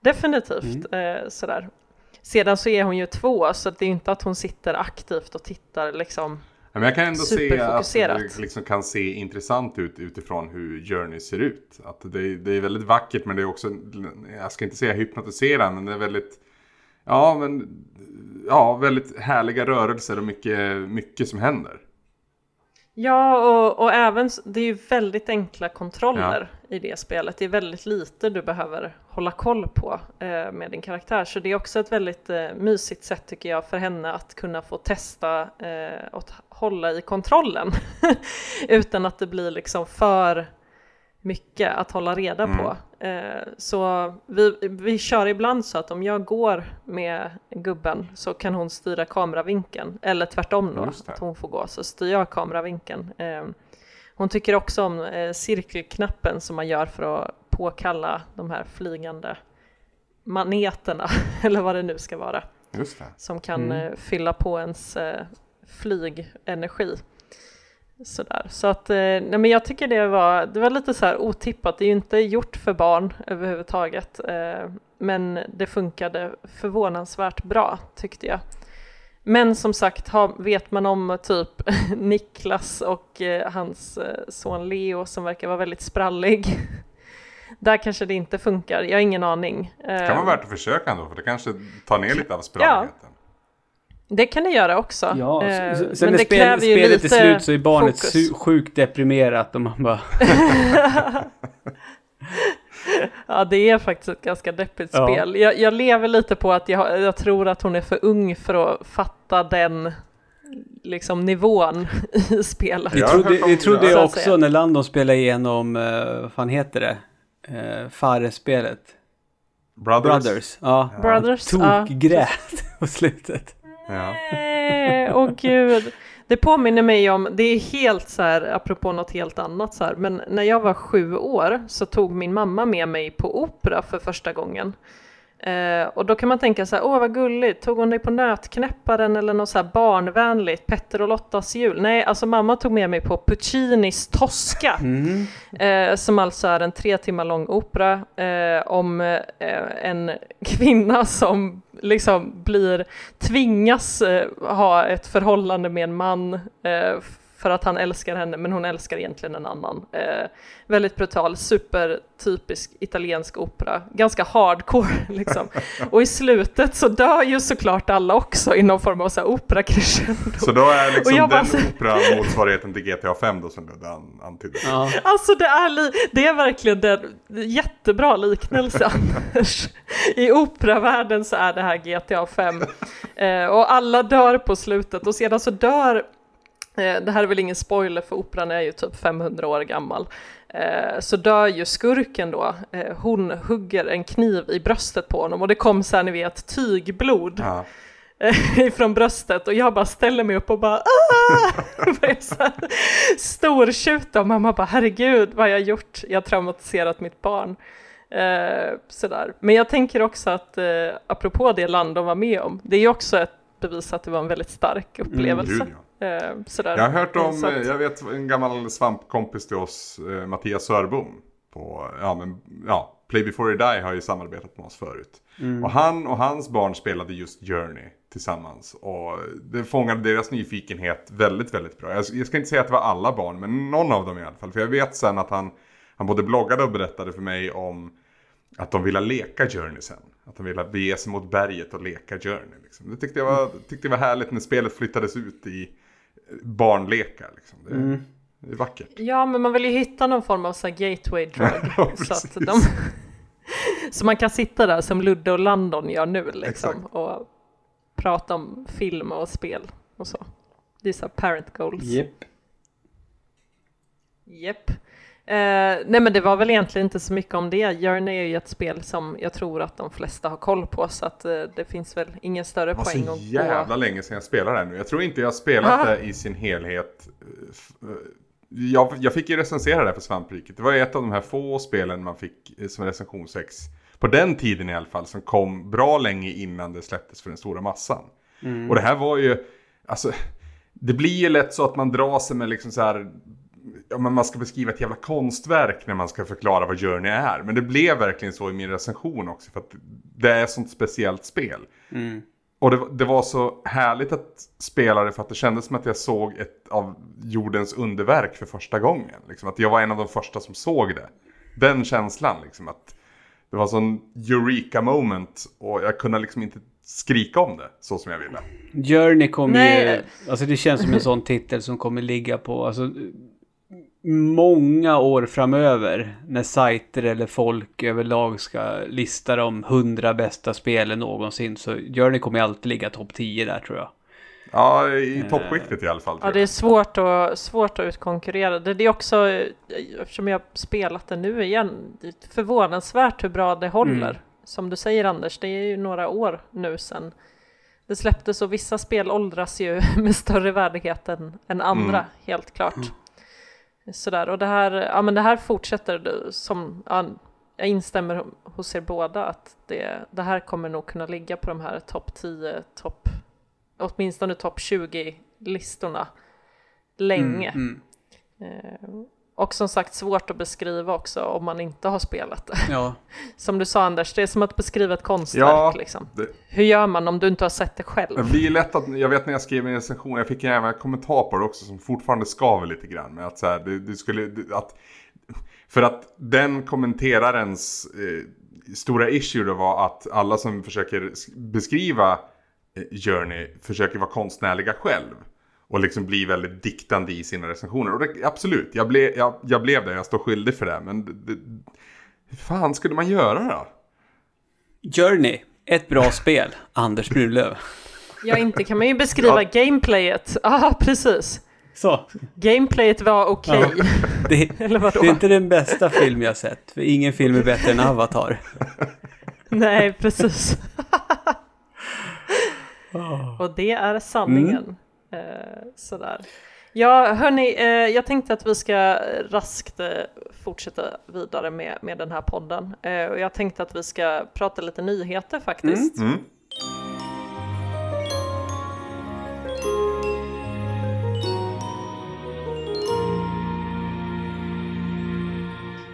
definitivt mm. eh, sådär. Sedan så är hon ju två så det är inte att hon sitter aktivt och tittar liksom men jag kan ändå se att det liksom kan se intressant ut utifrån hur Journey ser ut. Att det, det är väldigt vackert men det är också, jag ska inte säga hypnotiserande, men det är väldigt, ja men ja, väldigt härliga rörelser och mycket, mycket som händer. Ja, och, och även det är ju väldigt enkla kontroller ja. i det spelet. Det är väldigt lite du behöver hålla koll på eh, med din karaktär. Så det är också ett väldigt eh, mysigt sätt tycker jag för henne att kunna få testa eh, och hålla i kontrollen. Utan att det blir liksom för mycket att hålla reda mm. på. Eh, så vi, vi kör ibland så att om jag går med gubben så kan hon styra kameravinkeln, eller tvärtom då, att hon får gå, så styr jag kameravinkeln. Eh, hon tycker också om eh, cirkelknappen som man gör för att påkalla de här flygande maneterna, eller vad det nu ska vara. Som kan mm. Fylla på ens flygenergi. Sådär. Så att, eh, nej men jag tycker det var, det var lite så här otippat, det är ju inte gjort för barn överhuvudtaget. Eh, men det funkade förvånansvärt bra tyckte jag. Men som sagt, vet man om typ Niklas och eh, hans son Leo som verkar vara väldigt sprallig. Där kanske det inte funkar, jag har ingen aning. Det kan vara värt att försöka ändå, för det kanske tar ner lite av spralligheten. Ja. Det kan det göra också. Ja, eh, sen men när det spel, spelet är slut så är barnet fokus. sjukt deprimerat och man bara... ja, det är faktiskt ett ganska deppigt ja. spel. Jag, jag, lever lite på att jag, jag tror att hon är för ung för att fatta den liksom nivån i spelet. Vi trodde, vi trodde jag också när Landon spelade igenom, uh, vad fan heter det, uh, Fare-spelet. Brothers. Brothers, ja. Brothers, Tokgrät ja. på slutet. Nej, åh gud. Det påminner mig om, det är helt så här, apropå något helt annat så här, men när jag var sju år så tog min mamma med mig på opera för första gången. Eh, och då kan man tänka så här, åh vad gulligt, tog hon dig på nötknäpparen eller något så här barnvänligt, Petter och Lottas jul? Nej, alltså mamma tog med mig på Puccinis Tosca, mm. eh, som alltså är en tre timmar lång opera eh, om eh, en kvinna som liksom blir, tvingas eh, ha ett förhållande med en man eh, för att han älskar henne men hon älskar egentligen en annan. Eh, väldigt brutal, supertypisk italiensk opera, ganska hardcore liksom. Och i slutet så dör ju såklart alla också i någon form av så här opera crescendo. Så då är liksom den bara, opera motsvarigheten till GTA 5 då som du antydde? Ja. Alltså det är, li- det är verkligen den jättebra liknelse Anders. I operavärlden så är det här GTA 5. Eh, och alla dör på slutet och sedan så dör det här är väl ingen spoiler för operan är ju typ 500 år gammal. Eh, så dör ju skurken då, eh, hon hugger en kniv i bröstet på honom och det kom så här, ni vet, tygblod. Ja. ifrån bröstet och jag bara ställer mig upp och bara stortjuta och mamma bara herregud vad jag gjort, jag har traumatiserat mitt barn. Eh, sådär. Men jag tänker också att eh, apropå det land de var med om, det är ju också ett bevis att det var en väldigt stark upplevelse. Mm, Eh, sådär. Jag har hört om, att... jag vet en gammal svampkompis till oss, eh, Mattias Sörbom. På, ja, men, ja, Play before you die har ju samarbetat med oss förut. Mm. Och han och hans barn spelade just Journey tillsammans. Och det fångade deras nyfikenhet väldigt, väldigt bra. Jag, jag ska inte säga att det var alla barn, men någon av dem i alla fall. För jag vet sen att han, han både bloggade och berättade för mig om att de ville leka Journey sen. Att de ville bege sig mot berget och leka Journey. Liksom. Det tyckte jag, var, tyckte jag var härligt när spelet flyttades ut i barnlekar. Liksom. Det, mm. det, är vackert. Ja, men man vill ju hitta någon form av så gateway drug. så, att de, så man kan sitta där som Ludde och Landon gör nu liksom. Och prata om film och spel och så. Det är så parent goals. Yep. Japp. Eh, nej men det var väl egentligen inte så mycket om det. Journey är ju ett spel som jag tror att de flesta har koll på så att eh, det finns väl ingen större poäng att gå. Det var så jävla länge sedan jag spelade det nu. Jag tror inte jag har spelat Aha. det i sin helhet. Eh, jag, jag fick ju recensera det för Svampriket. Det var ett av de här få spelen man fick eh, som recensionsex. På den tiden i alla fall som kom bra länge innan det släpptes för den stora massan. Mm. Och det här var ju, alltså det blir ju lätt så att man drar sig med liksom så här ja, men man ska beskriva ett jävla konstverk när man ska förklara vad Journey är. Men det blev verkligen så i min recension också. För att det är ett sånt speciellt spel. Mm. Och det, det, var så härligt att spela det för att det kändes som att jag såg ett av jordens underverk för första gången. Liksom, att jag var en av de första som såg det. Den känslan liksom att det var sån eureka moment och jag kunde liksom inte skrika om det så som jag ville. Journey kommer ju, alltså det känns som en sån titel som kommer ligga på, alltså många år framöver när sajter eller folk överlag ska lista de hundra bästa spelen någonsin så Journey kommer alltid ligga topp 10 där tror jag. Ja, i eh. toppskiktet i alla fall. Ja, det är svårt att, svårt att utkonkurrera. Det, det är också, eftersom jag har spelat det nu igen, det är förvånansvärt hur bra det håller. Mm. Som du säger Anders, det är ju några år nu sedan det släpptes och vissa spel åldras ju med större värdighet än, än andra, mm. helt klart. Sådär, och det här, ja, men det här fortsätter som, ja, jag instämmer hos er båda att det, det här kommer nog kunna ligga på de här topp 10, topp, åtminstone topp 20-listorna länge. Mm, mm. Eh, och som sagt svårt att beskriva också om man inte har spelat det. Ja. Som du sa Anders, det är som att beskriva ett konstverk. Ja, liksom. det... Hur gör man om du inte har sett det själv? Det blir lätt att, jag vet när jag skrev en recension, jag fick en kommentar på det också som fortfarande skaver lite grann. Med att så här, det, det skulle, att, för att den kommenterarens eh, stora issue då var att alla som försöker beskriva eh, Journey försöker vara konstnärliga själv. Och liksom bli väldigt diktande i sina recensioner. Och det, absolut, jag, ble, jag, jag blev det, jag står skyldig för det. Men det, hur fan skulle man göra då? Journey, ett bra spel. Anders Brunlöv. Ja, inte kan man ju beskriva ja. gameplayet. Ja, precis. Så. Gameplayet var okej. Okay. Ja. Det, det, är inte den bästa film jag sett. För ingen film är bättre än Avatar. Nej, precis. Och det är sanningen. Mm. Eh, sådär. Ja, hörni, eh, jag tänkte att vi ska raskt eh, fortsätta vidare med, med den här podden. Eh, och jag tänkte att vi ska prata lite nyheter faktiskt. Mm. Mm.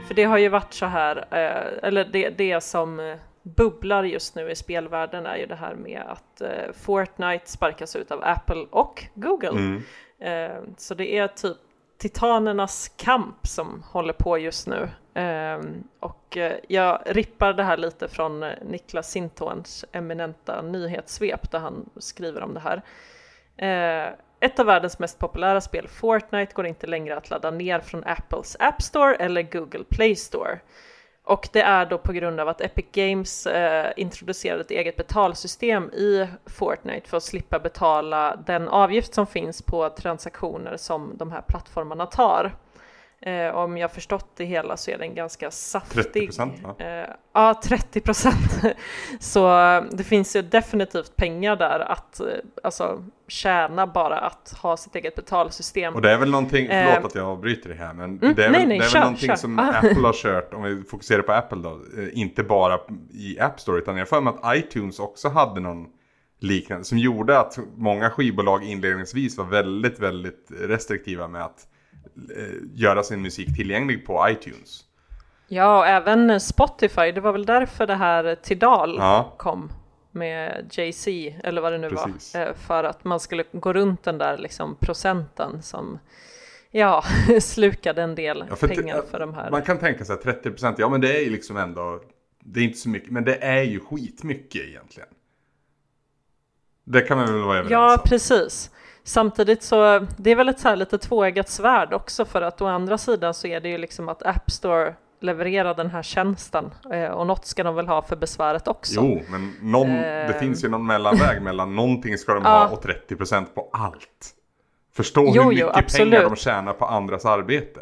För det har ju varit så här, eh, eller det, det som eh, bubblar just nu i spelvärlden är ju det här med att eh, Fortnite sparkas ut av Apple och Google. Mm. Eh, så det är typ titanernas kamp som håller på just nu. Eh, och eh, jag rippar det här lite från eh, Niklas Sintons eminenta nyhetssvep där han skriver om det här. Eh, ett av världens mest populära spel, Fortnite, går inte längre att ladda ner från Apples App Store eller Google Play Store. Och det är då på grund av att Epic Games eh, introducerade ett eget betalsystem i Fortnite för att slippa betala den avgift som finns på transaktioner som de här plattformarna tar. Eh, om jag förstått det hela så är den ganska saftig. 30 procent va? Eh, ja, 30 procent. så eh, det finns ju definitivt pengar där att eh, alltså, tjäna bara att ha sitt eget betalsystem. Och det är väl någonting, eh, förlåt att jag avbryter det här, men mm, det är nej, väl, nej, det är kör, väl någonting kör. som Apple har kört, om vi fokuserar på Apple då, inte bara i App Store, utan jag för mig att iTunes också hade någon liknande, som gjorde att många skivbolag inledningsvis var väldigt, väldigt restriktiva med att Eh, göra sin musik tillgänglig på iTunes. Ja, och även Spotify. Det var väl därför det här Tidal ja. kom med Jay-Z, eller vad det nu Precis. var. Eh, för att man skulle gå runt den där liksom procenten som ja, slukade en del ja, för pengar för de här. Man kan tänka sig att 30 procent, ja men det är ju liksom ändå, det är inte så mycket, men det är ju skitmycket egentligen. Det kan man väl vara överens Ja, om. precis. Samtidigt så, det är väl ett så här lite tvåeggat svärd också för att å andra sidan så är det ju liksom att App Store levererar den här tjänsten eh, och något ska de väl ha för besväret också. Jo, men någon, det eh. finns ju någon mellanväg mellan någonting ska de ha och 30% på allt. Förstå jo, hur mycket jo, pengar de tjänar på andras arbete.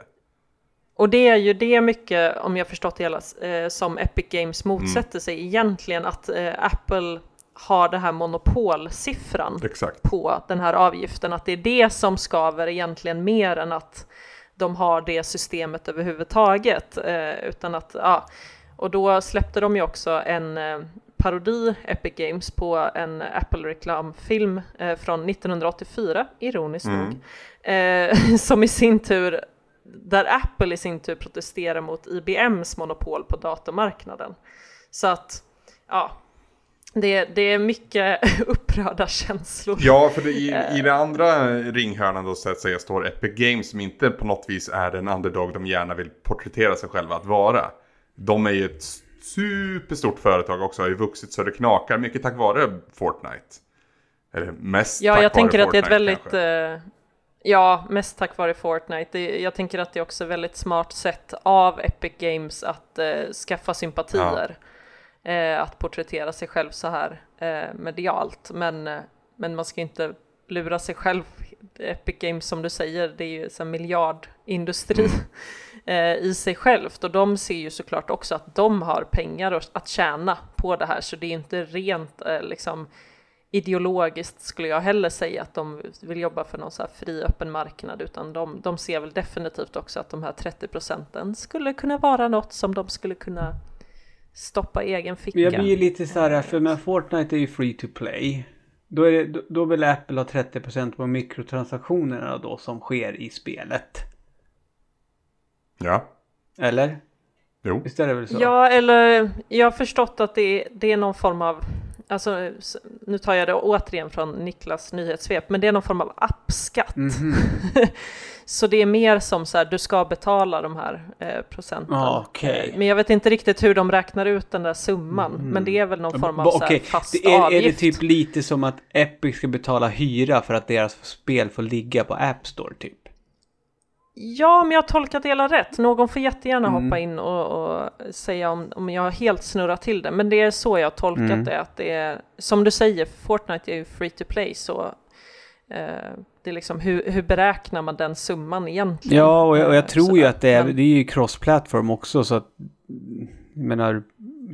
Och det är ju det mycket, om jag förstått det hela, eh, som Epic Games motsätter mm. sig egentligen att Apple har den här monopolsiffran Exakt. på den här avgiften, att det är det som skaver egentligen mer än att de har det systemet överhuvudtaget. Eh, utan att, ja, och då släppte de ju också en eh, parodi, Epic Games, på en Apple-reklamfilm eh, från 1984, ironiskt mm. nog, eh, som i sin tur där Apple i sin tur protesterar mot IBMs monopol på datormarknaden. Så att, ja, det, det är mycket upprörda känslor. Ja, för det, i, i den andra ringhörnan då så att säga står Epic Games som inte på något vis är den underdog de gärna vill porträttera sig själva att vara. De är ju ett superstort företag också, har ju vuxit så det knakar, mycket tack vare Fortnite. Eller mest ja, tack jag vare tänker Fortnite, att det är ett väldigt... Uh, ja, mest tack vare Fortnite. Det, jag tänker att det är också ett väldigt smart sätt av Epic Games att uh, skaffa sympatier. Ja eh, att porträttera sig själv så här eh, medialt. Men, eh, men man ska inte lura sig själv. Epic Games som du säger, det är ju en miljardindustri mm. eh, i sig självt och de ser ju såklart också att de har pengar att tjäna på det här så det är inte rent eh, liksom ideologiskt skulle jag heller säga att de vill jobba för någon så här fri öppen marknad utan de, de ser väl definitivt också att de här 30 procenten skulle kunna vara något som de skulle kunna stoppa egen ficka. Jag blir lite så här, för men Fortnite är ju free to play. Då, är det, då vill Apple ha 30% på mikrotransaktionerna då som sker i spelet. Ja. Eller? Jo. Visst är det väl så? Ja, eller jag har förstått att det, det är någon form av alltså nu tar jag det återigen från Niklas nyhetssvep, men det är någon form av appskatt. Mm -hmm. så det är mer som så här, du ska betala de här eh, procenten. Ah, okay. Men jag vet inte riktigt hur de räknar ut den där summan, mm. men det är väl någon form av så här, fast det är, avgift. Är det typ lite som att Epic ska betala hyra för att deras spel får ligga på App Store typ? Ja, men jag har tolkat det hela rätt. Någon får jättegärna mm. hoppa in och, och, säga om, om jag har helt snurrat till det. Men det är så jag har tolkat mm. det. Att det är, som du säger, Fortnite är ju free to play. Så eh, det är liksom, hur, hur beräknar man den summan egentligen? Ja, och jag, och jag eh, tror så, ju att det är, men, det är ju cross-platform också. Så att, jag menar,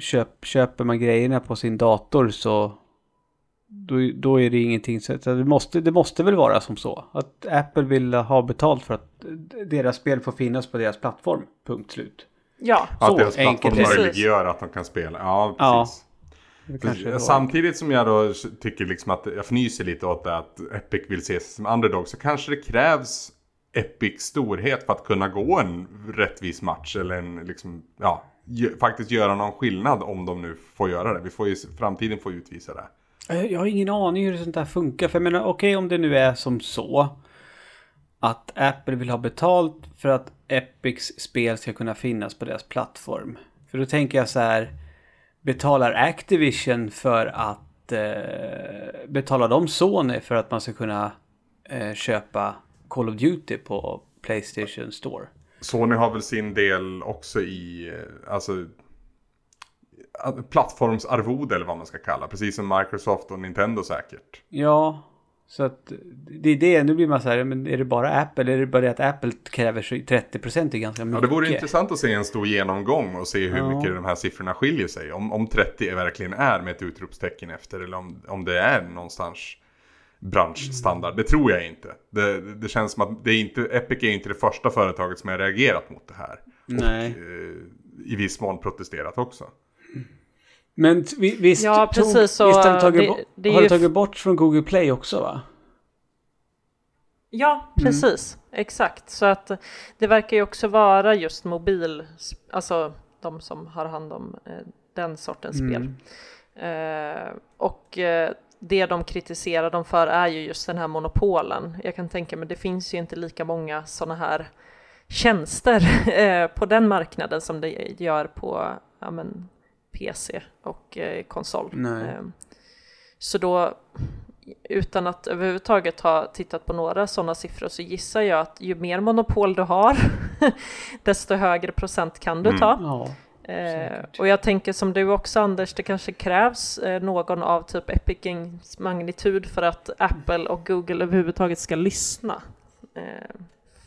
köp, köper man grejerna på sin dator så då, då är det ingenting. Så det, måste, det måste väl vara som så. Att Apple vill ha betalt för att deras spel får finnas på deras plattform. Punkt slut. Ja, så att deras plattform möjliggör att de kan spela. Ja, precis. Ja, Samtidigt som jag då tycker liksom att jag fnyser lite åt det att Epic vill ses som underdog så kanske det krävs Epics storhet för att kunna gå en rättvis match eller en liksom, ja, faktiskt göra någon skillnad om de nu får göra det. Vi får ju, framtiden får utvisa det. Eh, jag har ingen aning hur sånt där funkar. För jag menar, okej okay, om det nu är som så. Att Apple vill ha betalt för att Epics spel ska kunna finnas på deras plattform. För då tänker jag så här. Betalar Activision för att eh, betala dem Sony för att man ska kunna eh, köpa Call of Duty på Playstation Store? Sony har väl sin del också i, eh, alltså plattformsarvode eller vad man ska kalla. Precis som Microsoft och Nintendo säkert. Ja, så att det är det. Nu blir man så här, men är det bara Apple? Eller är det bara det att Apple kräver 30% är ganska mycket? Ja, det vore intressant att se en stor genomgång och se hur ja. mycket de här siffrorna skiljer sig. Om, om 30 verkligen är med ett utropstecken efter eller om, om det är någonstans branschstandard. Det tror jag inte. Det, det känns som att det är inte, Epic är inte det första företaget som har reagerat mot det här. Nej. Och eh, i viss mån protesterat också. Men visst, ja, precis, tog, så, visst har, tagit, det, det har de tagit bort från Google Play också va? Ja, mm. precis. Mm. Exakt. Så att det verkar ju också vara just mobil, alltså de som har hand om eh, den sortens mm. spel. Eh, och eh, det de kritiserar dem för är ju just den här monopolen. Jag kan tänka mig, det finns ju inte lika många sådana här tjänster eh, på den marknaden som det gör på ja, men, PC och eh, konsol. Eh, så då, utan att överhuvudtaget ha tittat på några sådana siffror så gissar jag att ju mer monopol du har desto högre procent kan du ta. Mm. Ja. Eh, och jag tänker som du också Anders, det kanske krävs eh, någon av typ Epic Games magnitud för att Apple och Google överhuvudtaget ska lyssna. Eh,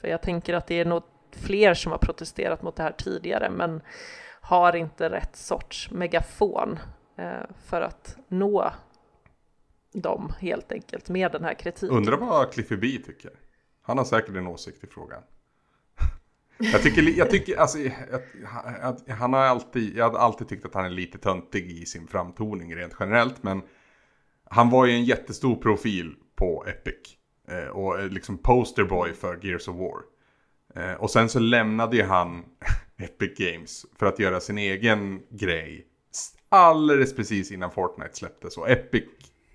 för jag tänker att det är nog fler som har protesterat mot det här tidigare men har inte rätt sorts megafon eh, för att nå dem helt enkelt med den här kritiken. Undrar vad Cliffy B tycker. Han har säkert en åsikt i frågan. Jag tycker, jag tycker alltså, jag, han har alltid, jag har alltid tyckt att han är lite töntig i sin framtoning rent generellt. Men han var ju en jättestor profil på Epic. Eh, och eh, liksom posterboy för Gears of War. Eh, och sen så lämnade ju han Epic Games för att göra sin egen grej. Alldeles precis innan Fortnite släpptes. Och Epic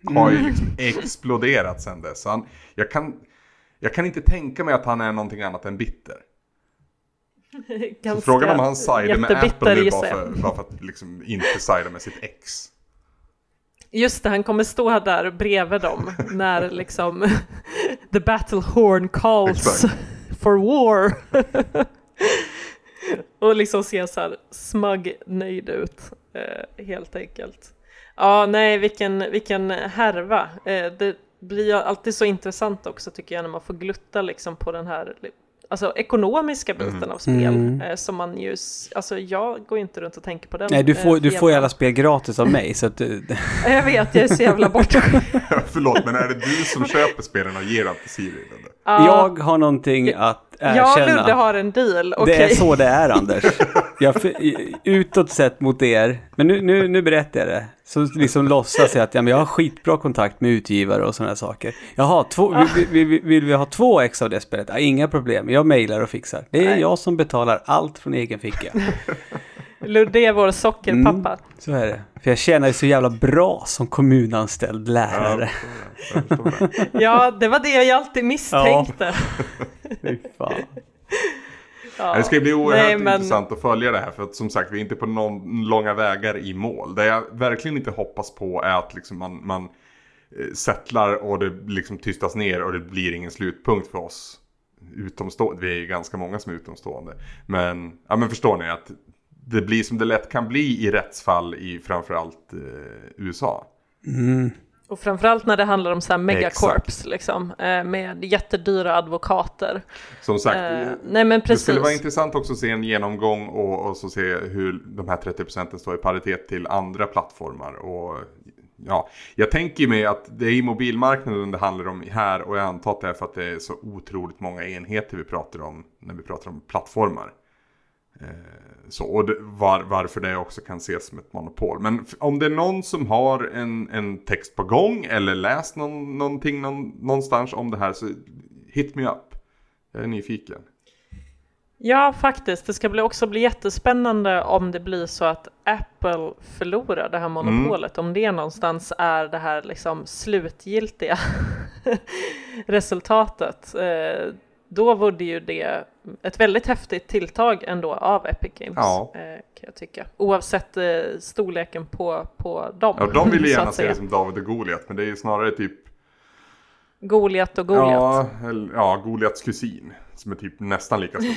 har ju mm. liksom exploderat sen dess. Han, jag, kan, jag kan inte tänka mig att han är någonting annat än bitter. så frågan om han sidar med Apple nu bara för, bara för att liksom inte sida med sitt ex. Just det, han kommer stå där bredvid dem när liksom the battle horn calls for war. och liksom se så här smug nöjd ut, eh, helt enkelt. Ja, nej, vilken, vilken härva. Eh, det blir ju alltid så intressant också tycker jag när man får glutta liksom på den här alltså ekonomiska biten mm. av spel. Mm. Eh, som man ju, alltså jag går inte runt och tänker på den. Nej, du får, eh, du får ju alla spel gratis av mig. så att, jag vet, jag är så jävla borta. Förlåt, men är det du som köper spelen och ger dem till Siri? Uh, jag har någonting att erkänna. Ja, Ludde har en deal. Okay. Det är så det är, Anders. Jag, utåt sett mot er, men nu, nu, nu berättar jag det. Så liksom låtsas jag att ja, men jag har skitbra kontakt med utgivare och sådana saker. Jaha, två, ah. vill, vill, vill, vi ha två ex av det spelet? Ja, inga problem, jag mejlar och fixar. Det är Nej. jag som betalar allt från egen ficka. Ludde är vår sockerpappa. Mm, så är det. För jag känner ju så jävla bra som kommunanställd lärare. Ja, ja det var det jag alltid misstänkte. Fan. Ja. Det ska bli oerhört Nej, men... intressant att följa det här för att som sagt vi är inte på någon, långa vägar i mål. Det jag verkligen inte hoppas på är att liksom man, man eh, settlar och det liksom tystas ner och det blir ingen slutpunkt för oss utomstående. Vi är ju ganska många som är utomstående. Men, ja, men förstår ni att det blir som det lätt kan bli i rättsfall i framförallt eh, USA. Mm. Och framförallt när det handlar om så här megacorps liksom, eh, med jättedyra advokater. Som sagt, eh, nej men precis. det skulle vara intressant också att se en genomgång och, och så se hur de här 30 procenten står i paritet till andra plattformar. Och, ja, jag tänker mig att det är i mobilmarknaden det handlar om här och jag antar att det är för att det är så otroligt många enheter vi pratar om när vi pratar om plattformar. Eh, så, och det, var, varför det också kan ses som ett monopol. Men om det är någon som har en, en text på gång eller läst någon, någonting någon, någonstans om det här så hit me up. Jag är nyfiken. Ja, faktiskt. Det ska bli också bli jättespännande om det blir så att Apple förlorar det här monopolet. Mm. Om det någonstans är det här liksom slutgiltiga resultatet. Då vore ju det ett väldigt häftigt tilltag ändå av Epic Games. Ja. Eh, kan jag tycka. Oavsett eh, storleken på, på dem. Ja, de vill gärna se det som David och Goliat, men det är ju snarare typ Goliat och Goliat. Ja, ja, Goliats kusin. Som är typ nästan lika stor.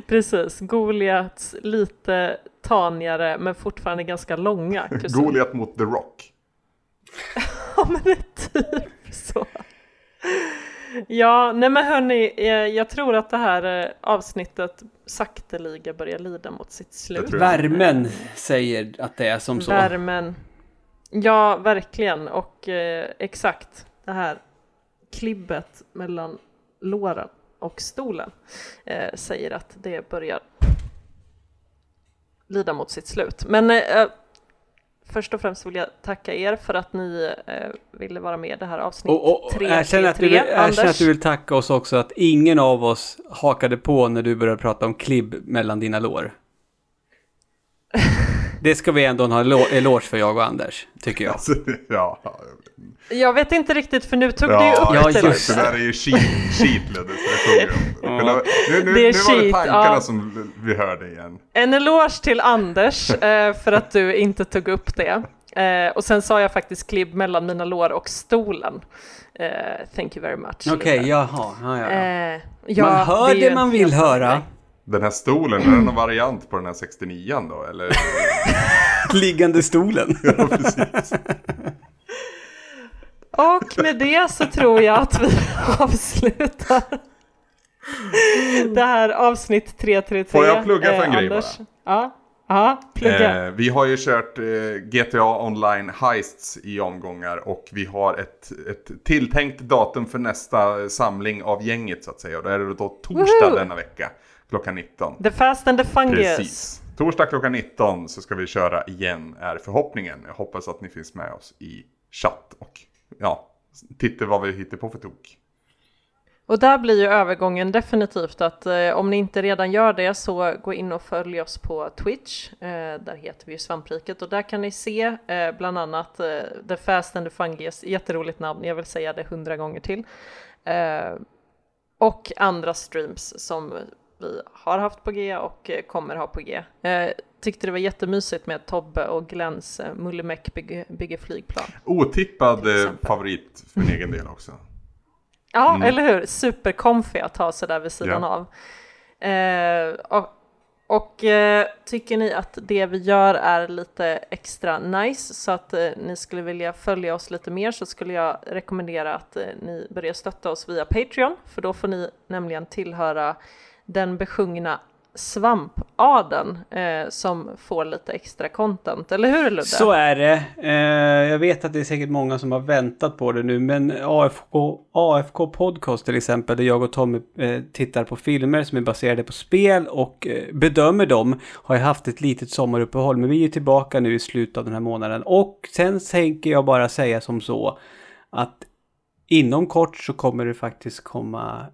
Precis, Goliats lite tanigare men fortfarande ganska långa kusin. Goliat mot The Rock. ja men det är typ så. Ja, nej men hörni, eh, jag tror att det här eh, avsnittet sakteliga börjar lida mot sitt slut. Värmen säger att det är som så. Värmen. Ja, verkligen. Och eh, exakt det här klibbet mellan låren och stolen eh, säger att det börjar lida mot sitt slut. Men eh, först och främst vill jag tacka er för att ni eh, ville vara med i det här avsnittet. Och, och, 3, jag känner, att du, vill, jag känner att du vill tacka oss också att ingen av oss hakade på när du började prata om klibb mellan dina lår. Det ska vi ändå ha en eloge för jag och Anders, tycker jag. Alltså, ja. Jag vet inte riktigt för nu tog ja, du ju upp ja, det. Just det där är ju cheat, cheat ja. Nu, nu, det är nu cheat, var det tankarna ja. som vi hörde igen. En eloge till Anders eh, för att du inte tog upp det. Eh, och sen sa jag faktiskt klibb mellan mina lår och stolen. Uh, thank you very much. Okej, okay, jaha. Ja, ja, ja. Uh, ja, man hör det, det man vill höra. Den här stolen, är det någon variant på den här 69 då? Eller? Liggande stolen. ja, precis. Och med det så tror jag att vi avslutar det här avsnitt 333. Får jag plugga för en eh, grej bara? Ja. Ja, plugga. Eh, vi har ju kört eh, GTA Online Heists i omgångar och vi har ett, ett tilltänkt datum för nästa samling av gänget så att säga. Och det är det då torsdag Woohoo! denna vecka klockan 19. The Fast and the Fungus. Precis. Torsdag klockan 19 så ska vi köra igen är förhoppningen. Jag hoppas att ni finns med oss i chatt och ja, titta vad vi hittar på för tok. Och där blir ju övergången definitivt att eh, om ni inte redan gör det så gå in och följ oss på Twitch. Eh, där heter vi ju Svampriket och där kan ni se eh, bland annat eh, The Fast and the Fungus, jätteroligt namn, jag vill säga det hundra gånger till. Eh, och andra streams som vi har haft på G och eh, kommer ha på G. Eh, tyckte det var jättemysigt med Tobbe och Glens eh, Mullemäck bygger, bygger flygplan. Otippad favorit för min egen del också. Ja, mm. eller hur? Supercomfy att ha sådär vid sidan ja. av. Eh, och, och eh, tycker ni att det vi gör är lite extra nice så att eh, ni skulle vilja följa oss lite mer så skulle jag rekommendera att ni börjar stötta oss via Patreon för då får ni nämligen tillhöra den besjungna svampaden eh, som får lite extra content, eller hur Ludde? Så är det. Eh, jag vet att det är säkert många som har väntat på det nu, men AFK, AFK Podcast till exempel, där jag och Tommy eh, tittar på filmer som är baserade på spel och eh, bedömer dem, har jag haft ett litet sommaruppehåll, men vi är tillbaka nu i slutet av den här månaden. Och sen tänker jag bara säga som så att inom kort så kommer det faktiskt komma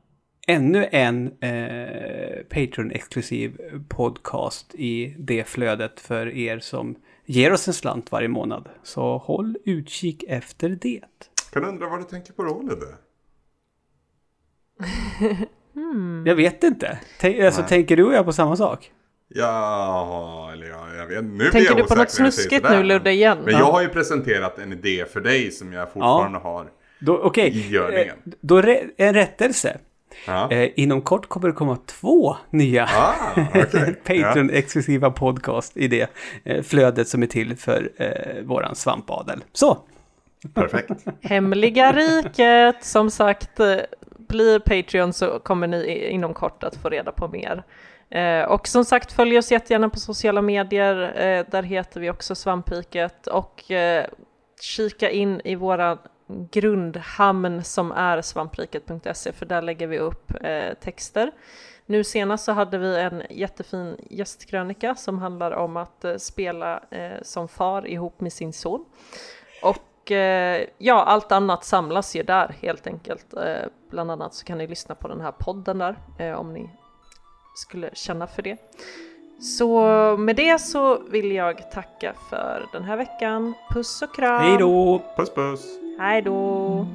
ännu en eh, Patreon-exklusiv podcast i det flödet för er som ger oss en slant varje månad. Så håll utkik efter det. Kan undra vad du tänker på då, Ludde? hmm. Jag vet inte. Tänk, alltså, tänker du och jag på samma sak? Ja, eller ja, jag vet. Nu Tänker du på något snuskigt nu Ludde igen? Men jag har ju presenterat en idé för dig som jag fortfarande ja. har då, okay. i görningen. Eh, då en rättelse. Ja. Eh, inom kort kommer det komma två nya ah, okay. Patreon-exklusiva podcast i det eh, flödet som är till för eh, våran svampadel. Så! Perfekt. Hemliga riket, som sagt, eh, blir Patreon så kommer ni inom kort att få reda på mer. Eh, och som sagt, följ oss jättegärna på sociala medier. Eh, där heter vi också Svampriket. Och eh, kika in i våra grundhamn som är svampriket.se för där lägger vi upp eh, texter. Nu senast så hade vi en jättefin gästkrönika som handlar om att eh, spela eh, som far ihop med sin son. Och eh, ja, allt annat samlas ju där helt enkelt. Eh, bland annat så kan ni lyssna på den här podden där eh, om ni skulle känna för det. Så med det så vill jag tacka för den här veckan. Puss och kram! Hej då! Puss puss! Hej då!